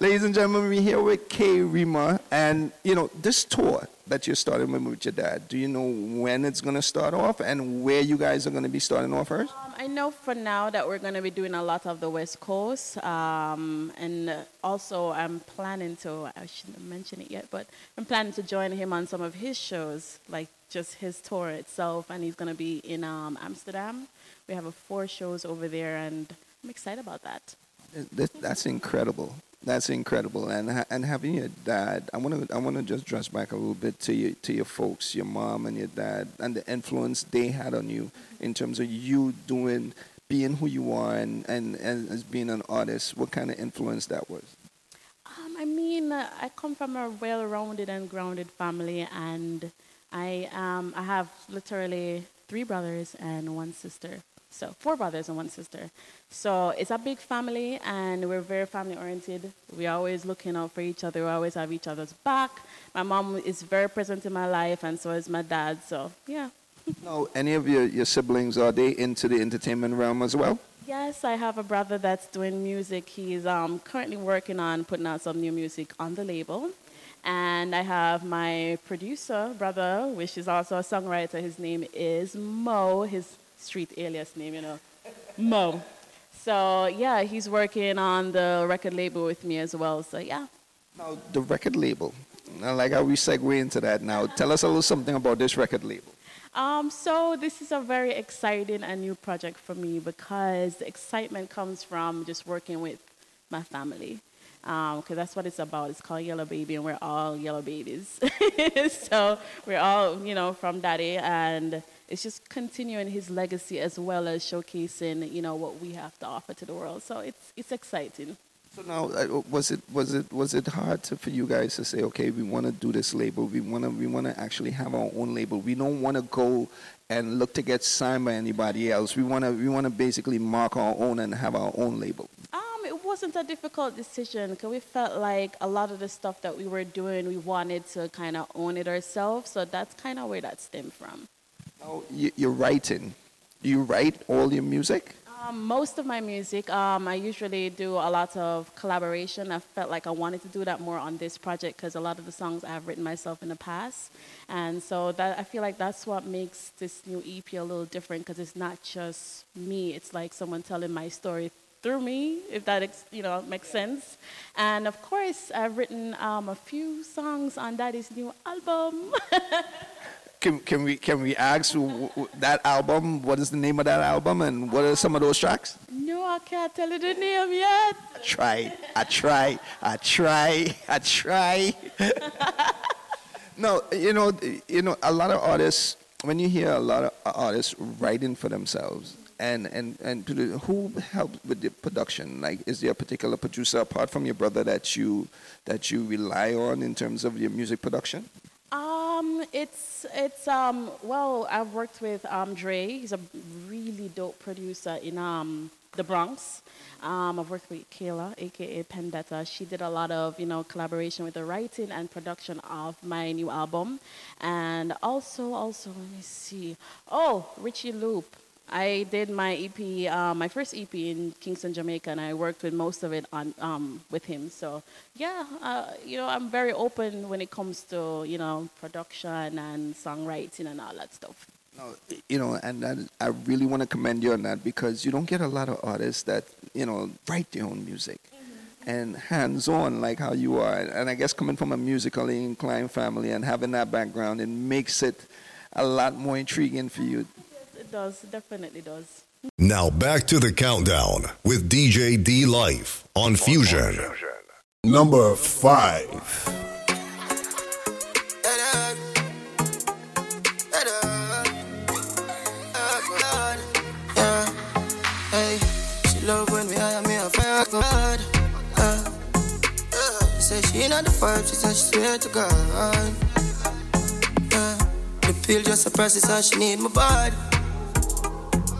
Ladies and gentlemen, we're here with K Rima, and you know this tour that you're starting with your dad. Do you know when it's gonna start off and where you guys are gonna be starting off first? Um, I know for now that we're going to be doing a lot of the West Coast, um, and also I'm planning to. I shouldn't mention it yet, but I'm planning to join him on some of his shows, like just his tour itself, and he's going to be in um, Amsterdam. We have a four shows over there, and I'm excited about that. That- That's incredible. That's incredible. And and having your dad, I want to I want to just dress back a little bit to your to your folks, your mom and your dad, and the influence they had on you in terms of you doing being who you are and and, and as being an artist. What kind of influence that was? Um, I mean, uh, I come from a well-rounded and grounded family, and I um, I have literally three brothers and one sister. So four brothers and one sister. So it's a big family, and we're very family-oriented. We're always looking out for each other. We always have each other's back. My mom is very present in my life, and so is my dad. So yeah. Now, any of your, your siblings are they into the entertainment realm as well? Yes, I have a brother that's doing music. He's um, currently working on putting out some new music on the label. And I have my producer brother, which is also a songwriter. His name is Mo, his street alias name, you know, Mo. So yeah, he's working on the record label with me as well. So yeah. Now, the record label. I like how we segue into that now. Tell us a little something about this record label. Um, so this is a very exciting and new project for me because the excitement comes from just working with my family. Because that's what it's about. It's called Yellow Baby, and we're all yellow babies. so we're all, you know, from daddy, and it's just continuing his legacy as well as showcasing, you know, what we have to offer to the world. So it's it's exciting. So now, uh, was it was it was it hard to, for you guys to say, okay, we want to do this label, we want to we want to actually have our own label. We don't want to go and look to get signed by anybody else. We want to we want to basically mark our own and have our own label. Um, it wasn't a difficult decision because we felt like a lot of the stuff that we were doing, we wanted to kind of own it ourselves. So that's kind of where that stemmed from. You're writing. You write all your music. Um, most of my music, um, I usually do a lot of collaboration. I felt like I wanted to do that more on this project because a lot of the songs I have written myself in the past, and so that I feel like that's what makes this new EP a little different because it's not just me. It's like someone telling my story through me, if that you know makes sense. And of course, I've written um, a few songs on Daddy's new album. can, can we can we ask wh- wh- that album? What is the name of that album, and what are some of those tracks? No, I can't tell you the name yet. I try, I try, I try, I try. no, you know, you know, a lot of artists. When you hear a lot of artists writing for themselves, and and and the, who helps with the production? Like, is there a particular producer apart from your brother that you that you rely on in terms of your music production? Um, it's it's um well, I've worked with um Dre. He's a really dope producer in um the Bronx. Um, I've worked with Kayla, aka Pendetta. She did a lot of you know collaboration with the writing and production of my new album, and also also let me see. Oh, Richie Loop. I did my EP, uh, my first EP in Kingston, Jamaica, and I worked with most of it on um, with him. So yeah, uh, you know, I'm very open when it comes to you know production and songwriting and all that stuff. No, you know, and that, I really want to commend you on that because you don't get a lot of artists that you know write their own music and hands-on like how you are. And I guess coming from a musically inclined family and having that background, it makes it a lot more intriguing for you. It does, definitely does. Now back to the countdown with DJ D Life on Fusion. Number five. Hey, she love when we hire me a fire God. Uh, she say she not the vibe, she said she swear to God. Yeah, the pill just a process, she need my body.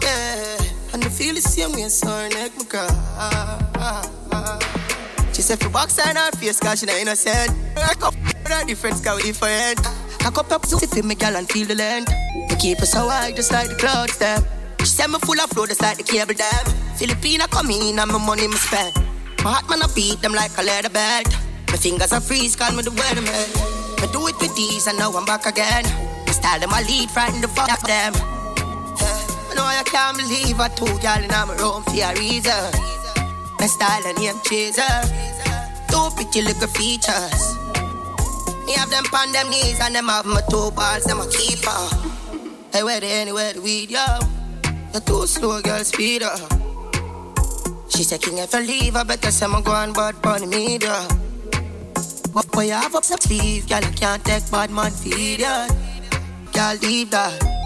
Yeah, and I feel the same way, so her neck my God. She said for box on her face, cause she not innocent. I with her different, cause we different. I cup up to feel me gal and feel the land. We keep us so high, just like the clouds, them. She said me full of flow, just like the cable dam. Filipina come in and my money me spend. My heart man I beat them like a leather belt. My fingers are freeze, call me the weatherman. I do it with these and now I'm back again. My style them I lead, frighten the fuck them. Yeah, I I can't believe I two gal in my room for a reason. My style and name chaser. Two pretty little features. Me have them on them knees and them have my two balls, them a keeper. Hey, where they anywhere the weed, yo? The too slow, girl, speed up. She said, King, if I leave, I better say I'm going bad bunny media. But boy, you have up some sleeve, girl, you can't take bad man feed ya. Girl, leave that.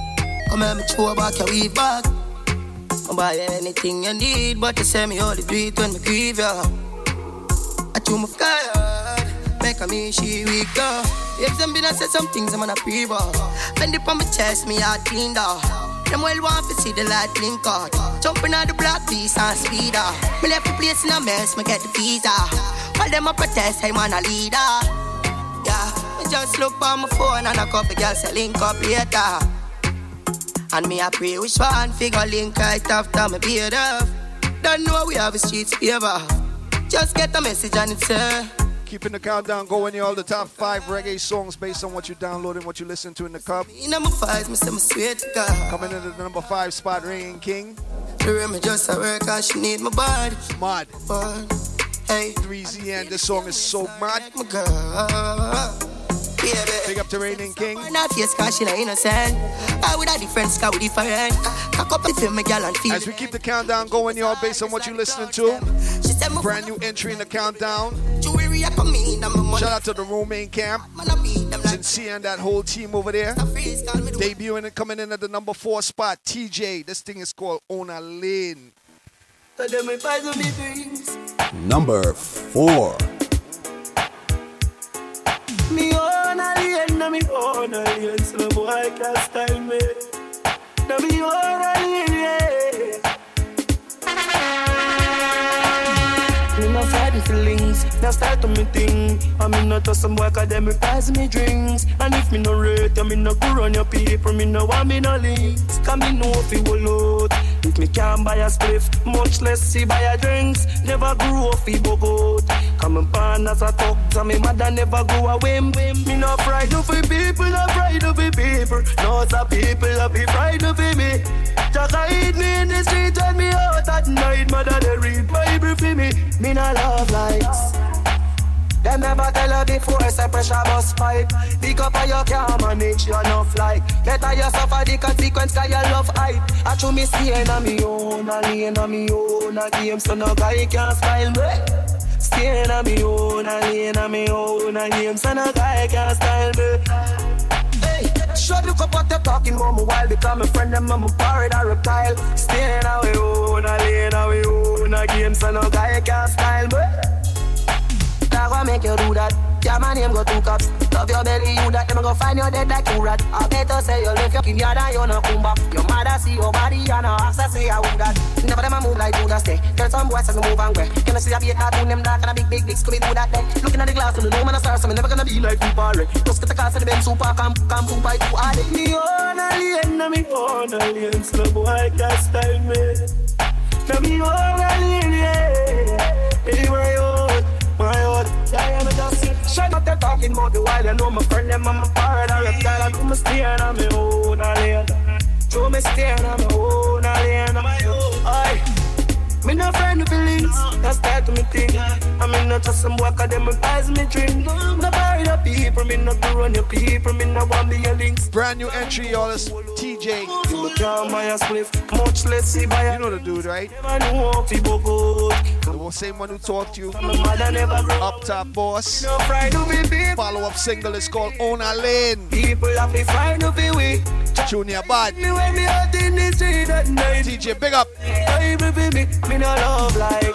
Come here, me throw back your weave back. I'll buy anything you need, but you say me only do it when me grieve ya. I chew my sky make a me she weak though. If them been a say some things, I'm on a pre-ball. Bend it on my chest, me heart clean though. Them well want to see the light blink out. Jumping on the block, piece and speed up. Me left the place in a mess, me get the visa. While them a protest, hey man a leader. Yeah, me just look on my phone and a couple girls say link up later. And me a pray which one figure link right after me beard up. Don't know we have a streets favor. Just get the message and it's uh, Keeping the countdown going, you all the top five reggae songs based on what you download and what you listen to in the club. Number five, me say me swear to God. Coming into the number five spot, Rain King. Me just a work, cause she need my body. Mad. Hey. 3Z and this song is so mad. My girl. Baby. Big up to Raining King. Not face, cause she not innocent. I would have different, cause we different. Cock up and feel me, girl, and feel As we keep the countdown going, y'all, based on what you listening to. Brand new entry in the countdown. Shout out to the Romaine camp. Sincere and that whole team over there. Debuting and coming in at the number four spot. TJ. This thing is called Ona Lane. Number four. Me own a lane, na me own a lane, so no boy can style me. Na me own a lane, yeah. Feelings, now start to me thing. I mean not to some 'cause them reprise me drinks. And if me no rate, I me no go run your people, me no want me no links. Cause me know if it will out. If me can't buy a spliff, much less see buy a drinks. Never grew up fi bogot. Come born as a talk, so me mother never go away. Me no pride of people, no pride of people. No some people a be pride of me. Just hide me in the street when me out at night. Mother they read Bible for me. Me no love likes. Them never tell her before, say pressure bus pipe. Pick up how you can manage your enough like. Better you suffer the consequence cause you love hype. I true me staying on me own, a lane on me own, a game so no guy can style me. Staying on me own, a lane on me own, a game so no guy can style me. Shut the up what they're talking about me while because my friend them I'm a pirate or reptile. Staying me own, a lane me own, a game so no guy can style me. That gonna make you do that. Yeah, my name go two cups. Love your belly, you that. Them go find you dead like two rat. I better say you left your yard and you no come back. Your mother see your body and her ass say I would that. Never them a move like that stay. Tell some boys as move and way. Can I see a big cartoon them dark and a big big big scooby do that day. Looking at the glass and the know man a star, so me never gonna be like people. Right? Just get the car to the Benz super camp camp two by two hard. Me own a lane, na me own a lane, so boy can't style me. Me own a Shut up, they're talking about the while you know my friend them, I'm a part of it. Girl, I do my steering on my own I lane. Do me steering on my own. Me no friend with feelings, that's that to me thing. I mean not just some work, them advise me drink. No bury the people, me not to run your people, me no want be a links. Brand new entry, y'all. It's TJ. You can't buy a spliff, much less see buy You know the dude, right? Never know how to go good. The same one who talked to you. My mother never Up top boss. No pride to be. Follow up single is called Own a Lane. People have to find to be weak. Junior Bad. Me when me out in the street at night. TJ, big up. Hey, baby, me, me no love like.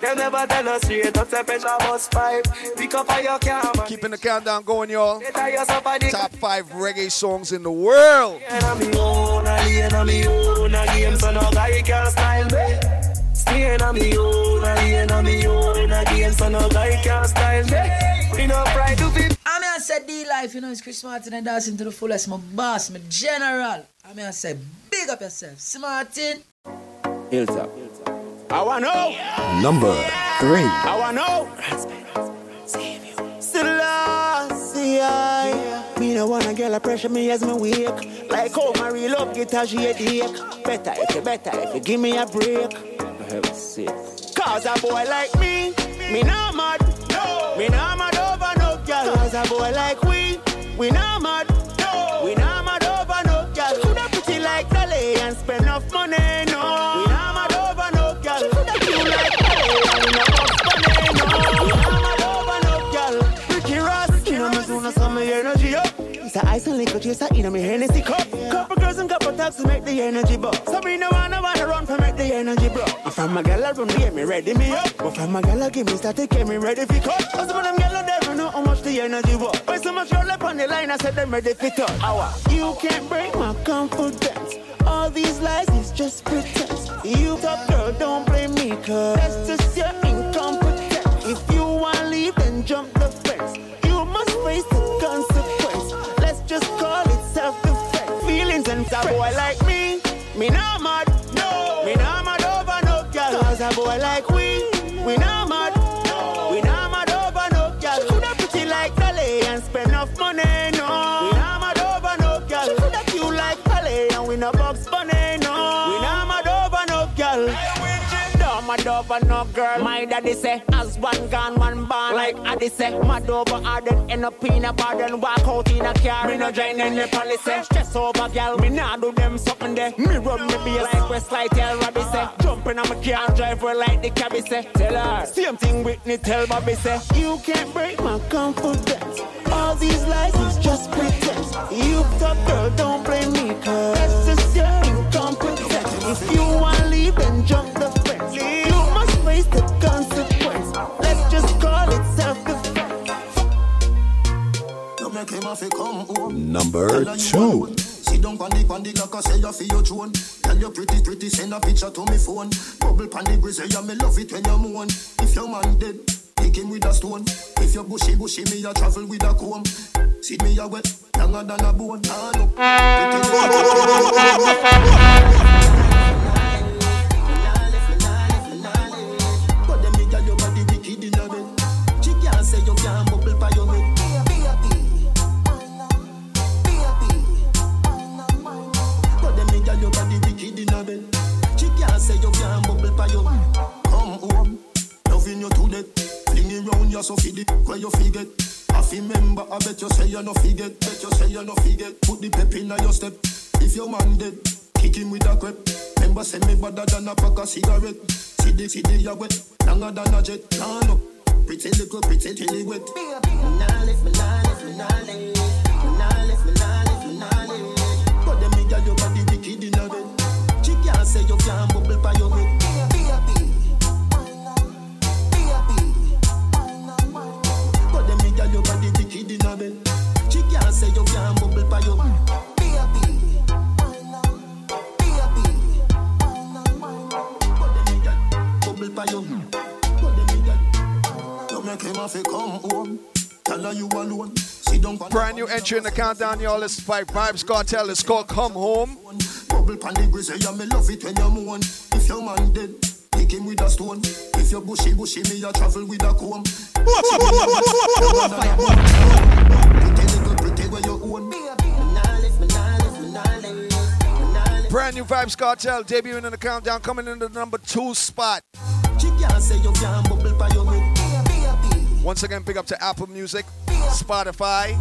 They never tell us straight up, say pressure bus pipe. Pick up how you can. Keeping the countdown going, y'all. Better you suffer the Top five reggae songs in the world. And I'm me own, I'm me own, a game, so no guy can style me. Staying on me own, a lane, me own, a so no guy can style me. Me no pride to be. I mean, I said D life, you know, it's Chris Martin and dancing to the fullest. My boss, my general. I mean, I say, big up yourself. Smartin. Hilltop. I wanna know. Number three. I wanna know. Selassie, I Me no wanna girl a pressure me as me wake Like how my real love get a headache Better if you better if you give me a break For heaven's sake. Cause a boy like me, me not mad no. Me not mad over no girl Cause a boy like we, we not mad no. We not mad over no girl Coulda pretty like Dolly and spend enough money chaser in me? Hennessy cup Couple girls and couple talks to make the energy bub So me no wanna wanna run for make the energy bro. I'm from a gal I run get me ready me up. But from a gal I give me start to get me ready for cut. Cause of them gal never know how much the energy was Why so much roll up on the line I said them ready for Hour You can't break my confidence. All these lies is just pretense. You top girl don't blame me cause That's just your incompetence. If you wanna leave then jump the fence. You must face the consequence. Let's just and a boy like me Me not mad No. Me not mad over no girl. Cause a boy like We over no girl. My daddy say, as one gone, one born. Like Addy say, mad over then end up in a bar, then walk out in a car. Me no join any policy. Stress over girl, me nah do them something there. Me run me be like Westlight, tell Robbie say. Jumping on my car drive her like the cabby say. Tell her, same thing Whitney tell Bobby say. You can't break my confidence. All these lies is just pretense. You top girl, don't blame me, cause that's your incompetence. If you wanna leave, then jump the fence. Must face the consequence. Let's just call it self-defense. You make him have to come home. Number two. Sit down on the on the like I say you feel your drone. Tell you pretty pretty send a picture to me phone. Bubble pan the grizzly yeah me love it when you moan. If your man dead, pick him with a stone. If you bushy bushy me a travel with a comb. See me a wet, younger than a bone. Ah, no. You no forget. Bet you say you no forget. Put the pep in your step. If your man dead, kick him with a crep. Remember, say me better than a pack of cigarette. See the, see the, wet, longer than a jet. Nah, no. Pretty little, pretty till he wet. Nah, lift me, nah, lift me, nah, lift me. Nah, lift me, nah, lift me, nah, lift. But them me girl, your body wicked in a bed. She can't say you can't bubble by your head. But them me girl, your body wicked in a bed. She can't say you can't bubble by your Bubble by your But them me girl, you make him have to come home. Tell her you alone. Sit down on Brand new entry in the countdown, y'all. It's by Vybz Kartel. It's called Come Home. Bubble pan the grizzly, yeah, me love it when you moan. If your man dead, pick him with a stone. If you bushy, bushy, me a travel with a comb. Pretty little pretty where you own. Brand new Vybz Kartel debuting in the countdown, coming in the number two spot. She can't say you can't bubble by your head. Once again, big up to Apple Music, Spotify.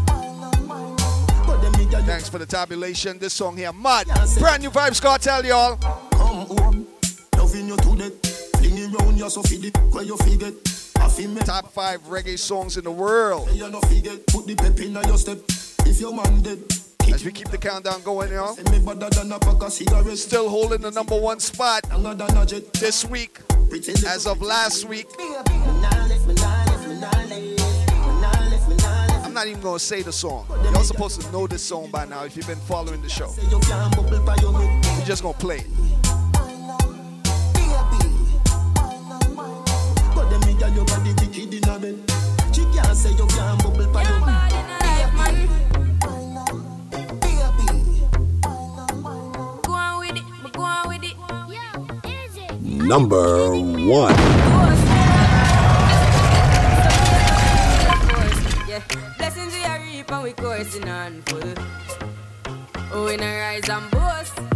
But them me girl, you Thanks for the tabulation. This song here, mad. Brand new Vybz Kartel, y'all. come home. Loving you to death. Flinging round you so feed it where you forget. I. Top five reggae songs in the world. You no forget. Put the pep in your step. If your man dead. As we keep the countdown going, y'all. Say me better than a pack of cigarettes. Still holding the number one spot Longer than a jet. this week. As of last week. I'm not even gonna say the song. Y'all supposed to know this song by now if you've been following the show. you can't bubble by your head. We're just gonna play it. Number one. Blessings we are reap and we coursing on full. Oh, we not rise and boast.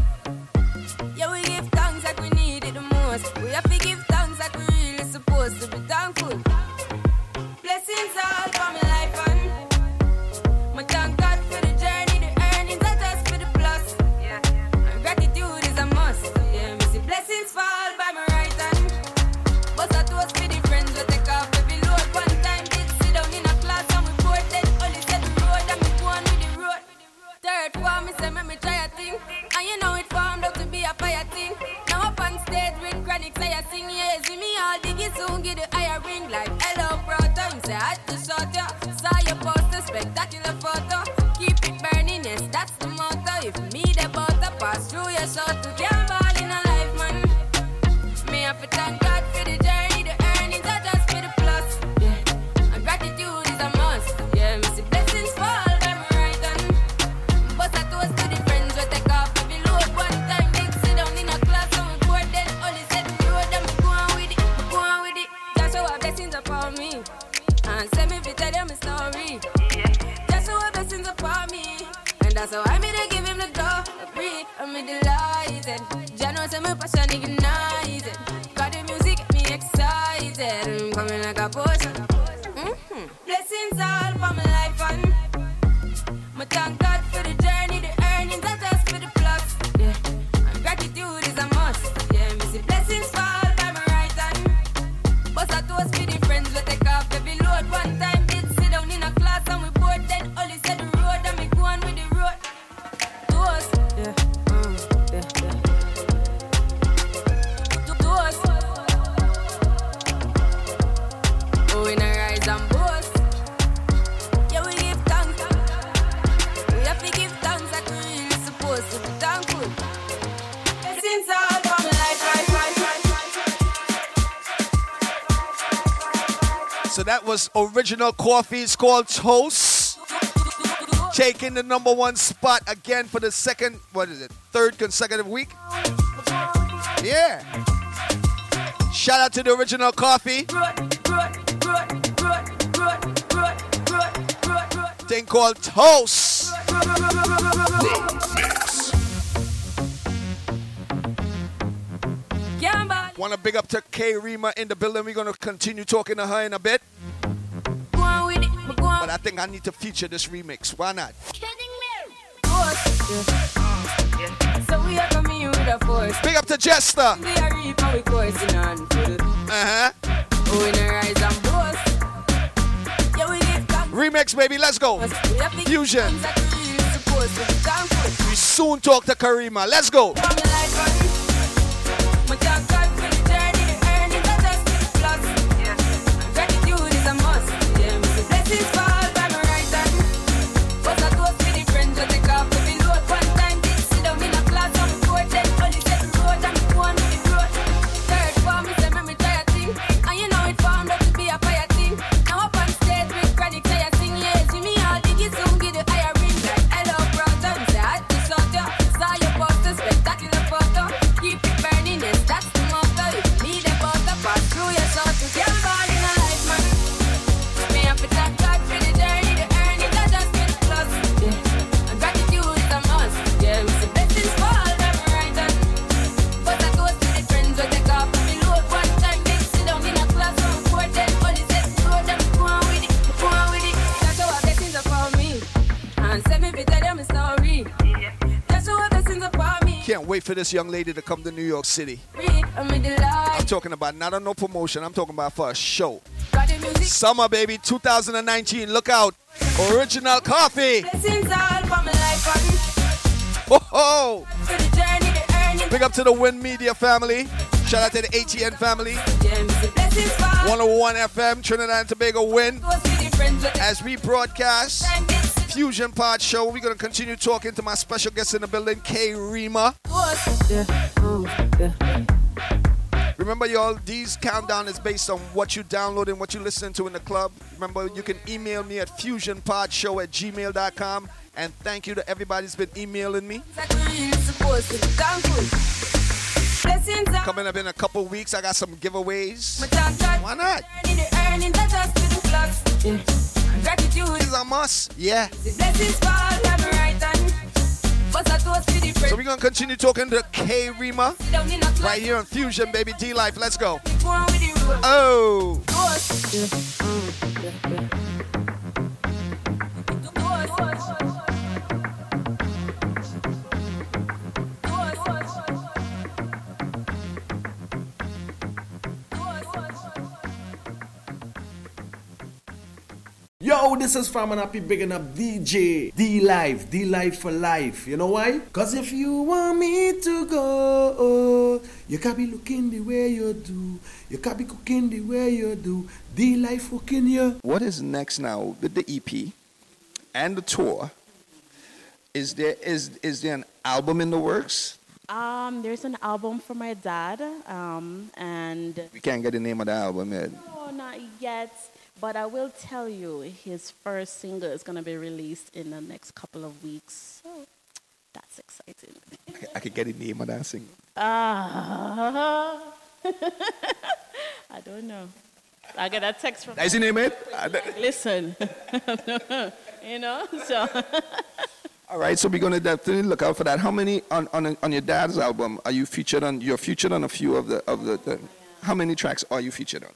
Was original Koffee. It's called Toast. Taking the number one spot again for the second, what is it, third consecutive week? Yeah. Shout out to the original Koffee. Thing called Toast. Want to big up to K Rima in the building. We're going to continue talking to her in a bit. Think I need to feature this remix. Why not? So we are coming with a force. Big up to Jester. We are reaping, we coursing on full. Uh huh. Oh, we no rise and boast. Yeah, we give thanks. Remix, baby, let's go. We have big Fusion. we really supposed to be thankful. We soon talk to Karima. Let's go. This young lady to come to New York City. I'm talking about not on no promotion. I'm talking about for a show. Summer, baby, 2019. Look out. Original Koffee. And Ho. Big up to the Win Media family. Shout out to the ATN family. Yeah, me say blessings fall. 101 FM, Trinidad and Tobago Win. As we broadcast Fusion Pod Show, we're going to continue talking to my special guest in the building, K Rima. Remember, y'all, these countdown is based on what you download and what you listen to in the club. Remember, you can email me at fusionpodshow at gmail.com. And thank you to everybody that's been emailing me. Coming up in a couple weeks, I got some giveaways. my thank God. Why not? Earning the earning that just to the plus. Yeah. And Gratitude These are must. Yeah. The blessings fall down my right hand. But I toast to the So we're going to continue talking to K Rima down in a class. right here on Fusion, baby. D Life. Let's go. Go on with the road. Oh. Yo, this is Farman Happy bigging up DJ D Life, D Life for life. You know why? Cause if you want me to go, you can't be looking the way you do. You can't be cooking the way you do. D Life cooking you. What is next now with the EP and the tour? Is there is is there an album in the works? Um, there's an album for my dad, um, and We can't get the name of the album yet. no, not yet. But I will tell you, his first single is gonna be released in the next couple of weeks. So that's exciting. I can- I get the name of that single. Ah, I don't know. I got a text from. Is the name it? Listen, you know. So All right, so we're gonna definitely look out for that. How many on on, on your dad's album are you featured on? You're featured on a few of the of the. the how many tracks are you featured on?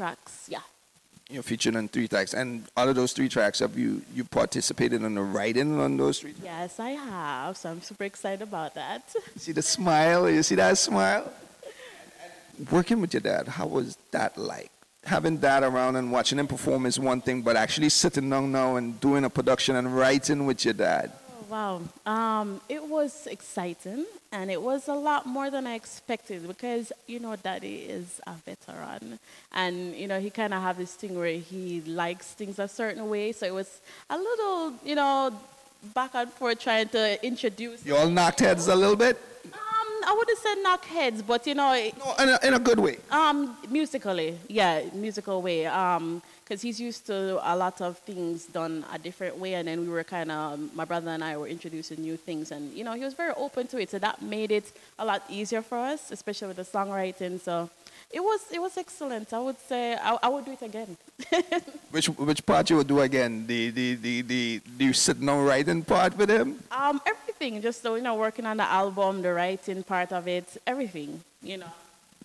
Tracks. Yeah. You're featured on three tracks, and out of those three tracks, have you you participated in the writing on those three? Tracks? Yes, I have. So I'm super excited about that. See the smile? You see that smile? Working with your dad, how was that like? Having dad around and watching him perform is one thing, but actually sitting down now and doing a production and writing with your dad. Wow. Um, it was exciting and it was a lot more than I expected because, you know, daddy is a veteran and, you know, he kind of have this thing where he likes things a certain way. So it was a little, you know, back and forth trying to introduce. You all knocked heads a little bit? Um, I wouldn't say knock heads, but, you know, No, in a, in a good way. um, musically, yeah, musical way. Um, because he's used to a lot of things done a different way, and then we were kind of my brother and I were introducing new things, and you know he was very open to it, so that made it a lot easier for us, especially with the songwriting. So it was it was excellent. I would say I, I would do it again. Which which part you would do again? The the the the, the you sitting down writing part with him? Um, everything, just so, you know, working on the album, the writing part of it, everything, you know.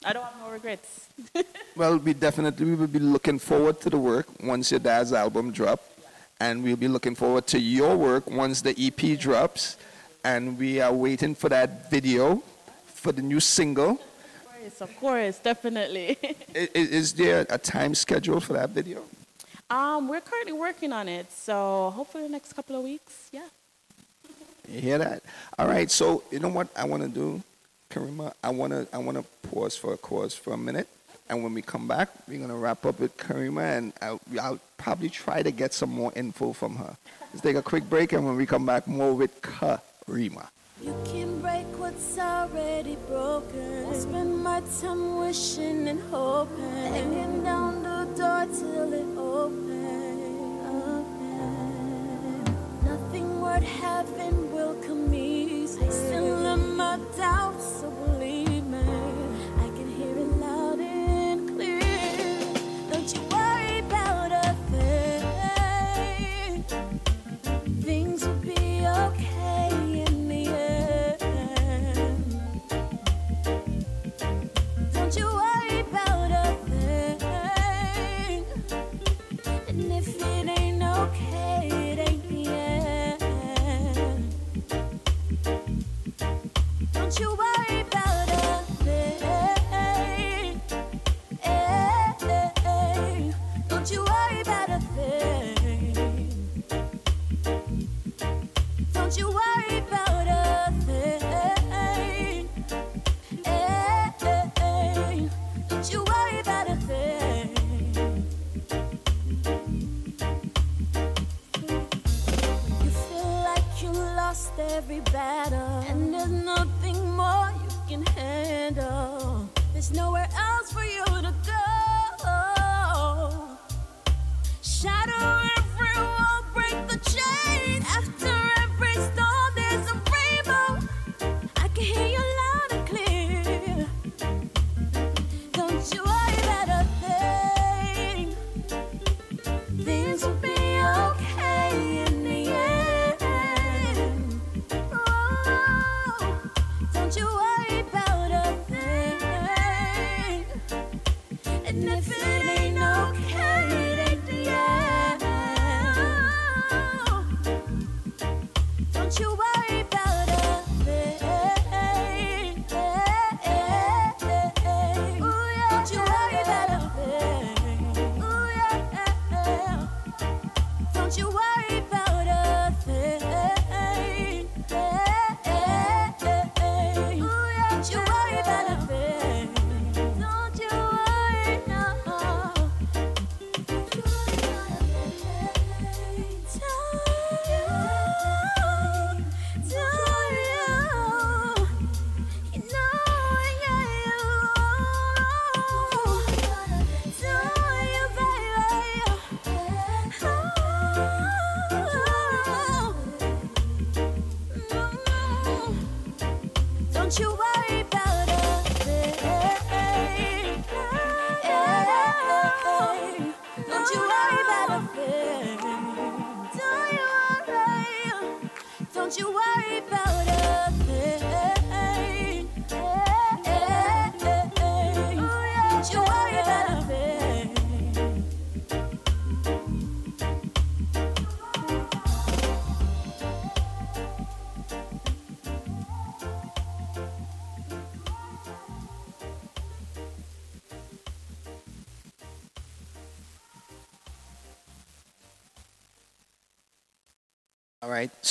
I don't have no regrets. Well, we definitely we will be looking forward to the work once your dad's album drop, and we'll be looking forward to your work once the EP drops, and we are waiting for that video for the new single. Yes, of course, definitely. I- i- Is there a time schedule for that video? um, we're currently working on it, so hopefully the next couple of weeks, yeah. You hear that? All right. So you know what I want to do, Karima? I want to I want to pause for a cause for a minute, and when we come back, we're gonna wrap up with Karima, and I'll, I'll probably try to get some more info from her. Let's take a quick break, and when we come back, more with Karima. You can break what's already broken. Won't spend my time wishing and hoping. Hanging down the door till it opens. Nothing worth having will come easy. I still have my doubts,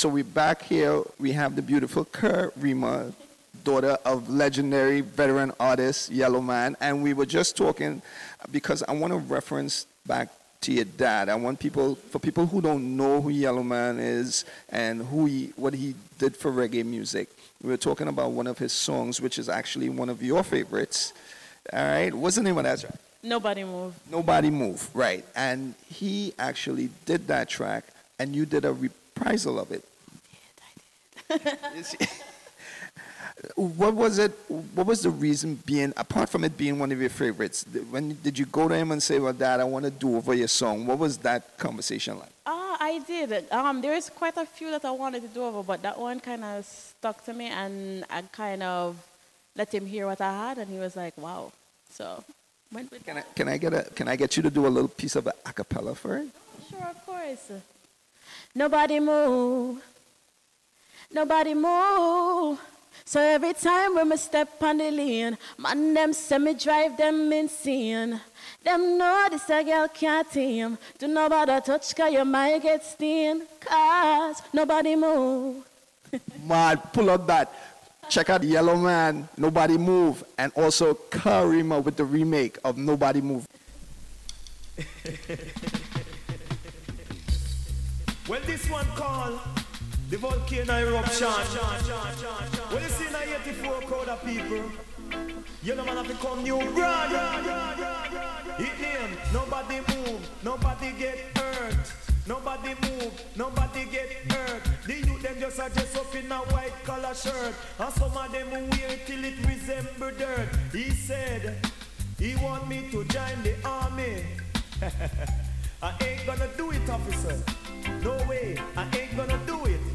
So we're back here. We have the beautiful Karima, daughter of legendary veteran artist Yellow Man, and we were just talking because I want to reference back to your dad. I want people, for people who don't know who Yellow Man is and who he, what he did for reggae music. We were talking about one of his songs, which is actually one of your favorites. All right. What's the name of that track? Nobody move. Nobody Move, right. And he actually did that track, and you did a reprisal of it. Is- what was it? What was the reason being, apart from it being one of your favorites? When did you go to him and say, "Well, Dad, I want to do over your song"? What was that conversation like? Ah, I did. Um, there's quite a few that I wanted to do over, but that one kind of stuck to me, and I kind of let him hear what I had, and he was like, "Wow, So went with Can I, can I get a can I get you to do a little piece of a acapella for it? Sure, of course. Nobody move. Nobody move. So every time when me step on the lane, man them say me drive them insane. Them know this a girl can't tame. Do nobody touch cause you might get stained. Cause nobody move. Man, pull up that. Check out Yellow Man, Nobody Move, and also Karima with the remake of Nobody Move. When this one call the volcano eruption, when you see a 84 crowd of people, you know man have to come new brother. It name, nobody move, nobody get hurt. Nobody move, nobody get hurt. The youth them just a dress up in a white collar shirt. And some of them wear it till it resemble dirt. He said, he want me to join the army. I ain't gonna do it, officer. No way, I ain't gonna do it.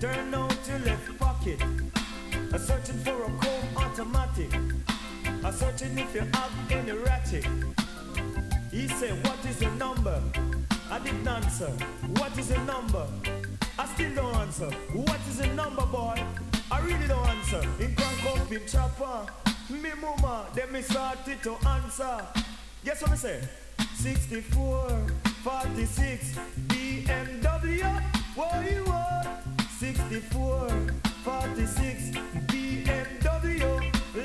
Turn out your left pocket. I'm searching for a comb automatic. I'm searching if you have any ratchet. He said, What is your number? I didn't answer. What is your number? I still don't answer. What is your number, boy? I really don't answer. In up in chopper. Me mama, then me started to answer. Guess what I say? 64, 46, BMW. What you? 64, 46, BMW.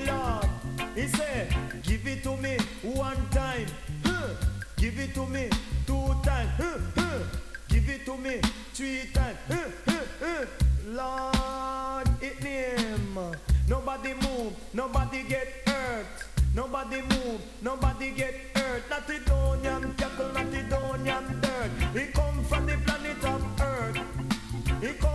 Lord, he said, give it to me one time. Huh. Give it to me two times. Huh, huh. Give it to me three times. Huh, huh, huh. Lord, it name. Nobody move, nobody get hurt. Nobody move, nobody get hurt. Not not dirt. He come from the planet of Earth. He come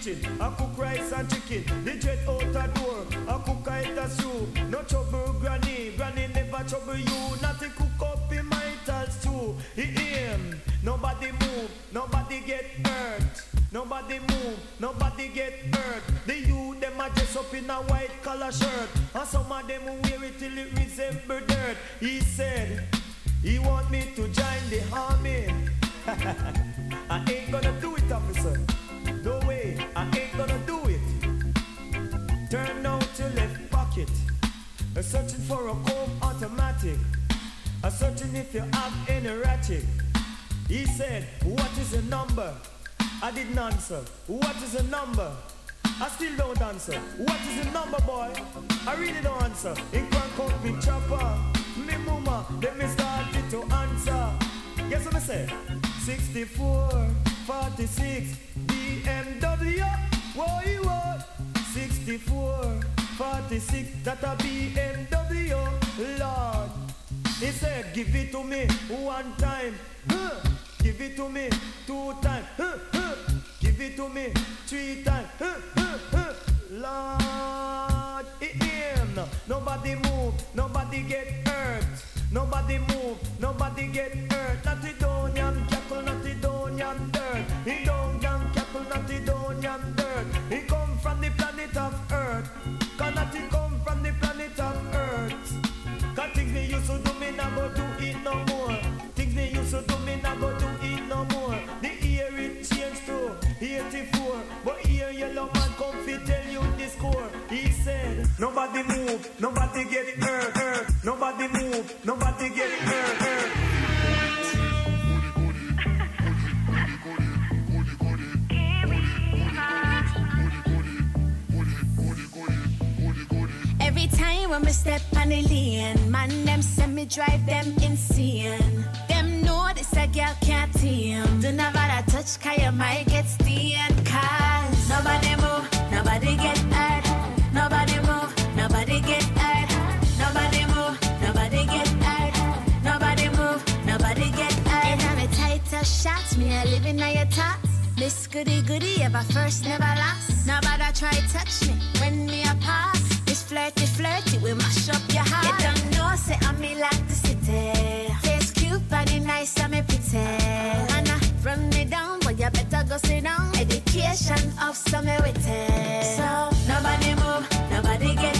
kitchen, I cook rice and chicken. The jet out a door, I cook a eat a stew. No trouble granny, granny never trouble you. Not to cook up in my stew. He aim, nobody move, nobody get hurt. Nobody move, nobody get hurt. The youth them a dress up in a white collar shirt, and some of them wear it till it resemble dirt. He said he want me to join the army. I ain't gonna do it, officer. I'm searching for a comb automatic. I'm searching if you have any ratchet. He said, What is your number? I didn't answer. What is your number? I still don't answer. What is the number, boy? I really don't answer. In crank up me chopper. Me mama, then me started to answer. Guess what I say? 64, 46, BMW. What you want? 64, 46, that a BMW. Lord. He said, give it to me one time. Huh. Give it to me two times. Huh, huh. Give it to me three times. Huh, huh, huh. Lord, it him. Nobody move, nobody get hurt. Nobody move, nobody get hurt. Not nobody move, nobody get hurt, hurt. Nobody move, nobody get hurt, hurt. Every time when me step on the lane, man, them send me drive them insane. Them know this a girl can't tame. Do not bother touch, cause you might get stained. Cause nobody move, nobody get shots, me a living on your thoughts. Miss Goody Goody, ever first, never last. Nobody try touch me when me a pass. This flirty, flirty, we mash up your heart. You don't know, say I'm me like the city. Face cute, body nice, I'm a pretty. And I run me down, but you better go sit down. Education of some witty. So nobody move, fresh like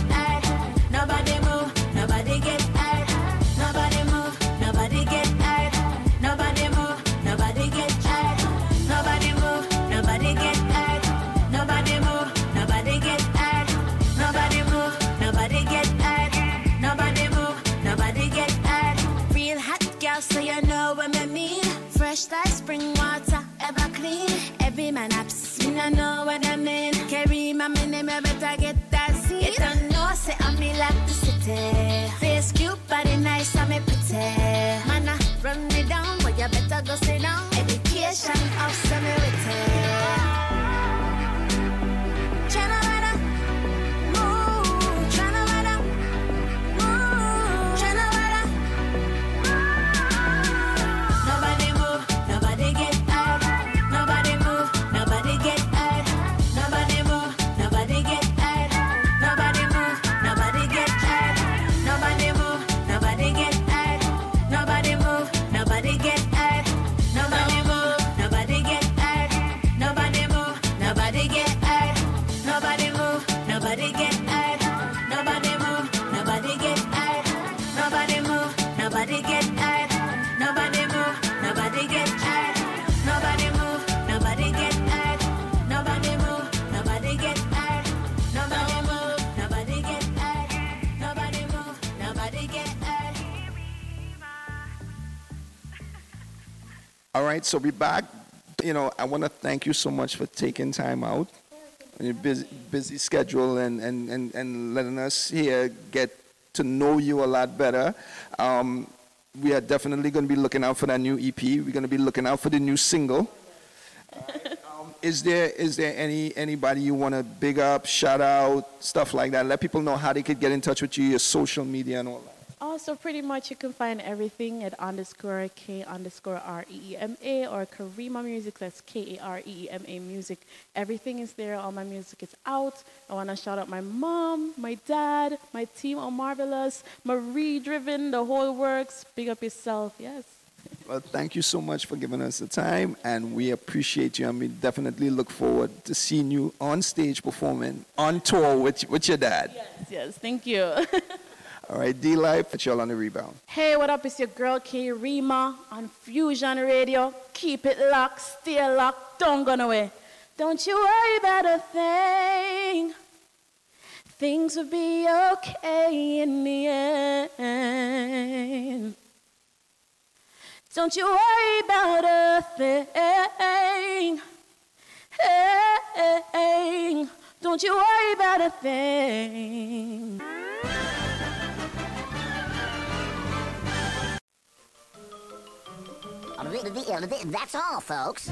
spring water, ever clean. Every man ups, me no know what I mean. Carry my name, I better get that seat. You don't know, say I'm me like the city. Face cute, body nice, I'm pretty. Right, so we're back. You know, I want to thank you so much for taking time out on your busy, busy schedule and, and, and, and letting us here get to know you a lot better. Um, we are definitely going to be looking out for that new EP. We're going to be looking out for the new single. Um, is there is there any anybody you want to big up, shout out, stuff like that? Let people know how they could get in touch with you, your social media and all that. Also, pretty much you can find everything at underscore K underscore R E E M A or Kareema Music. That's K A R E E M A Music. Everything is there. All my music is out. I want to shout out my mom, my dad, my team are marvelous, Marie Driven, the whole works. Big up yourself. Yes. Well, thank you so much for giving us the time, and we appreciate you, and we definitely look forward to seeing you on stage performing on tour with, with your dad. Yes, yes. Thank you. All right, D Life, put y'all on the rebound. Hey, what up? It's your girl K Rima on Fusion Radio. Keep it locked, stay locked, don't go away. Don't you worry about a thing. Things will be okay in the end. Don't you worry about a thing. Hey, don't you worry about a thing. That's all, folks.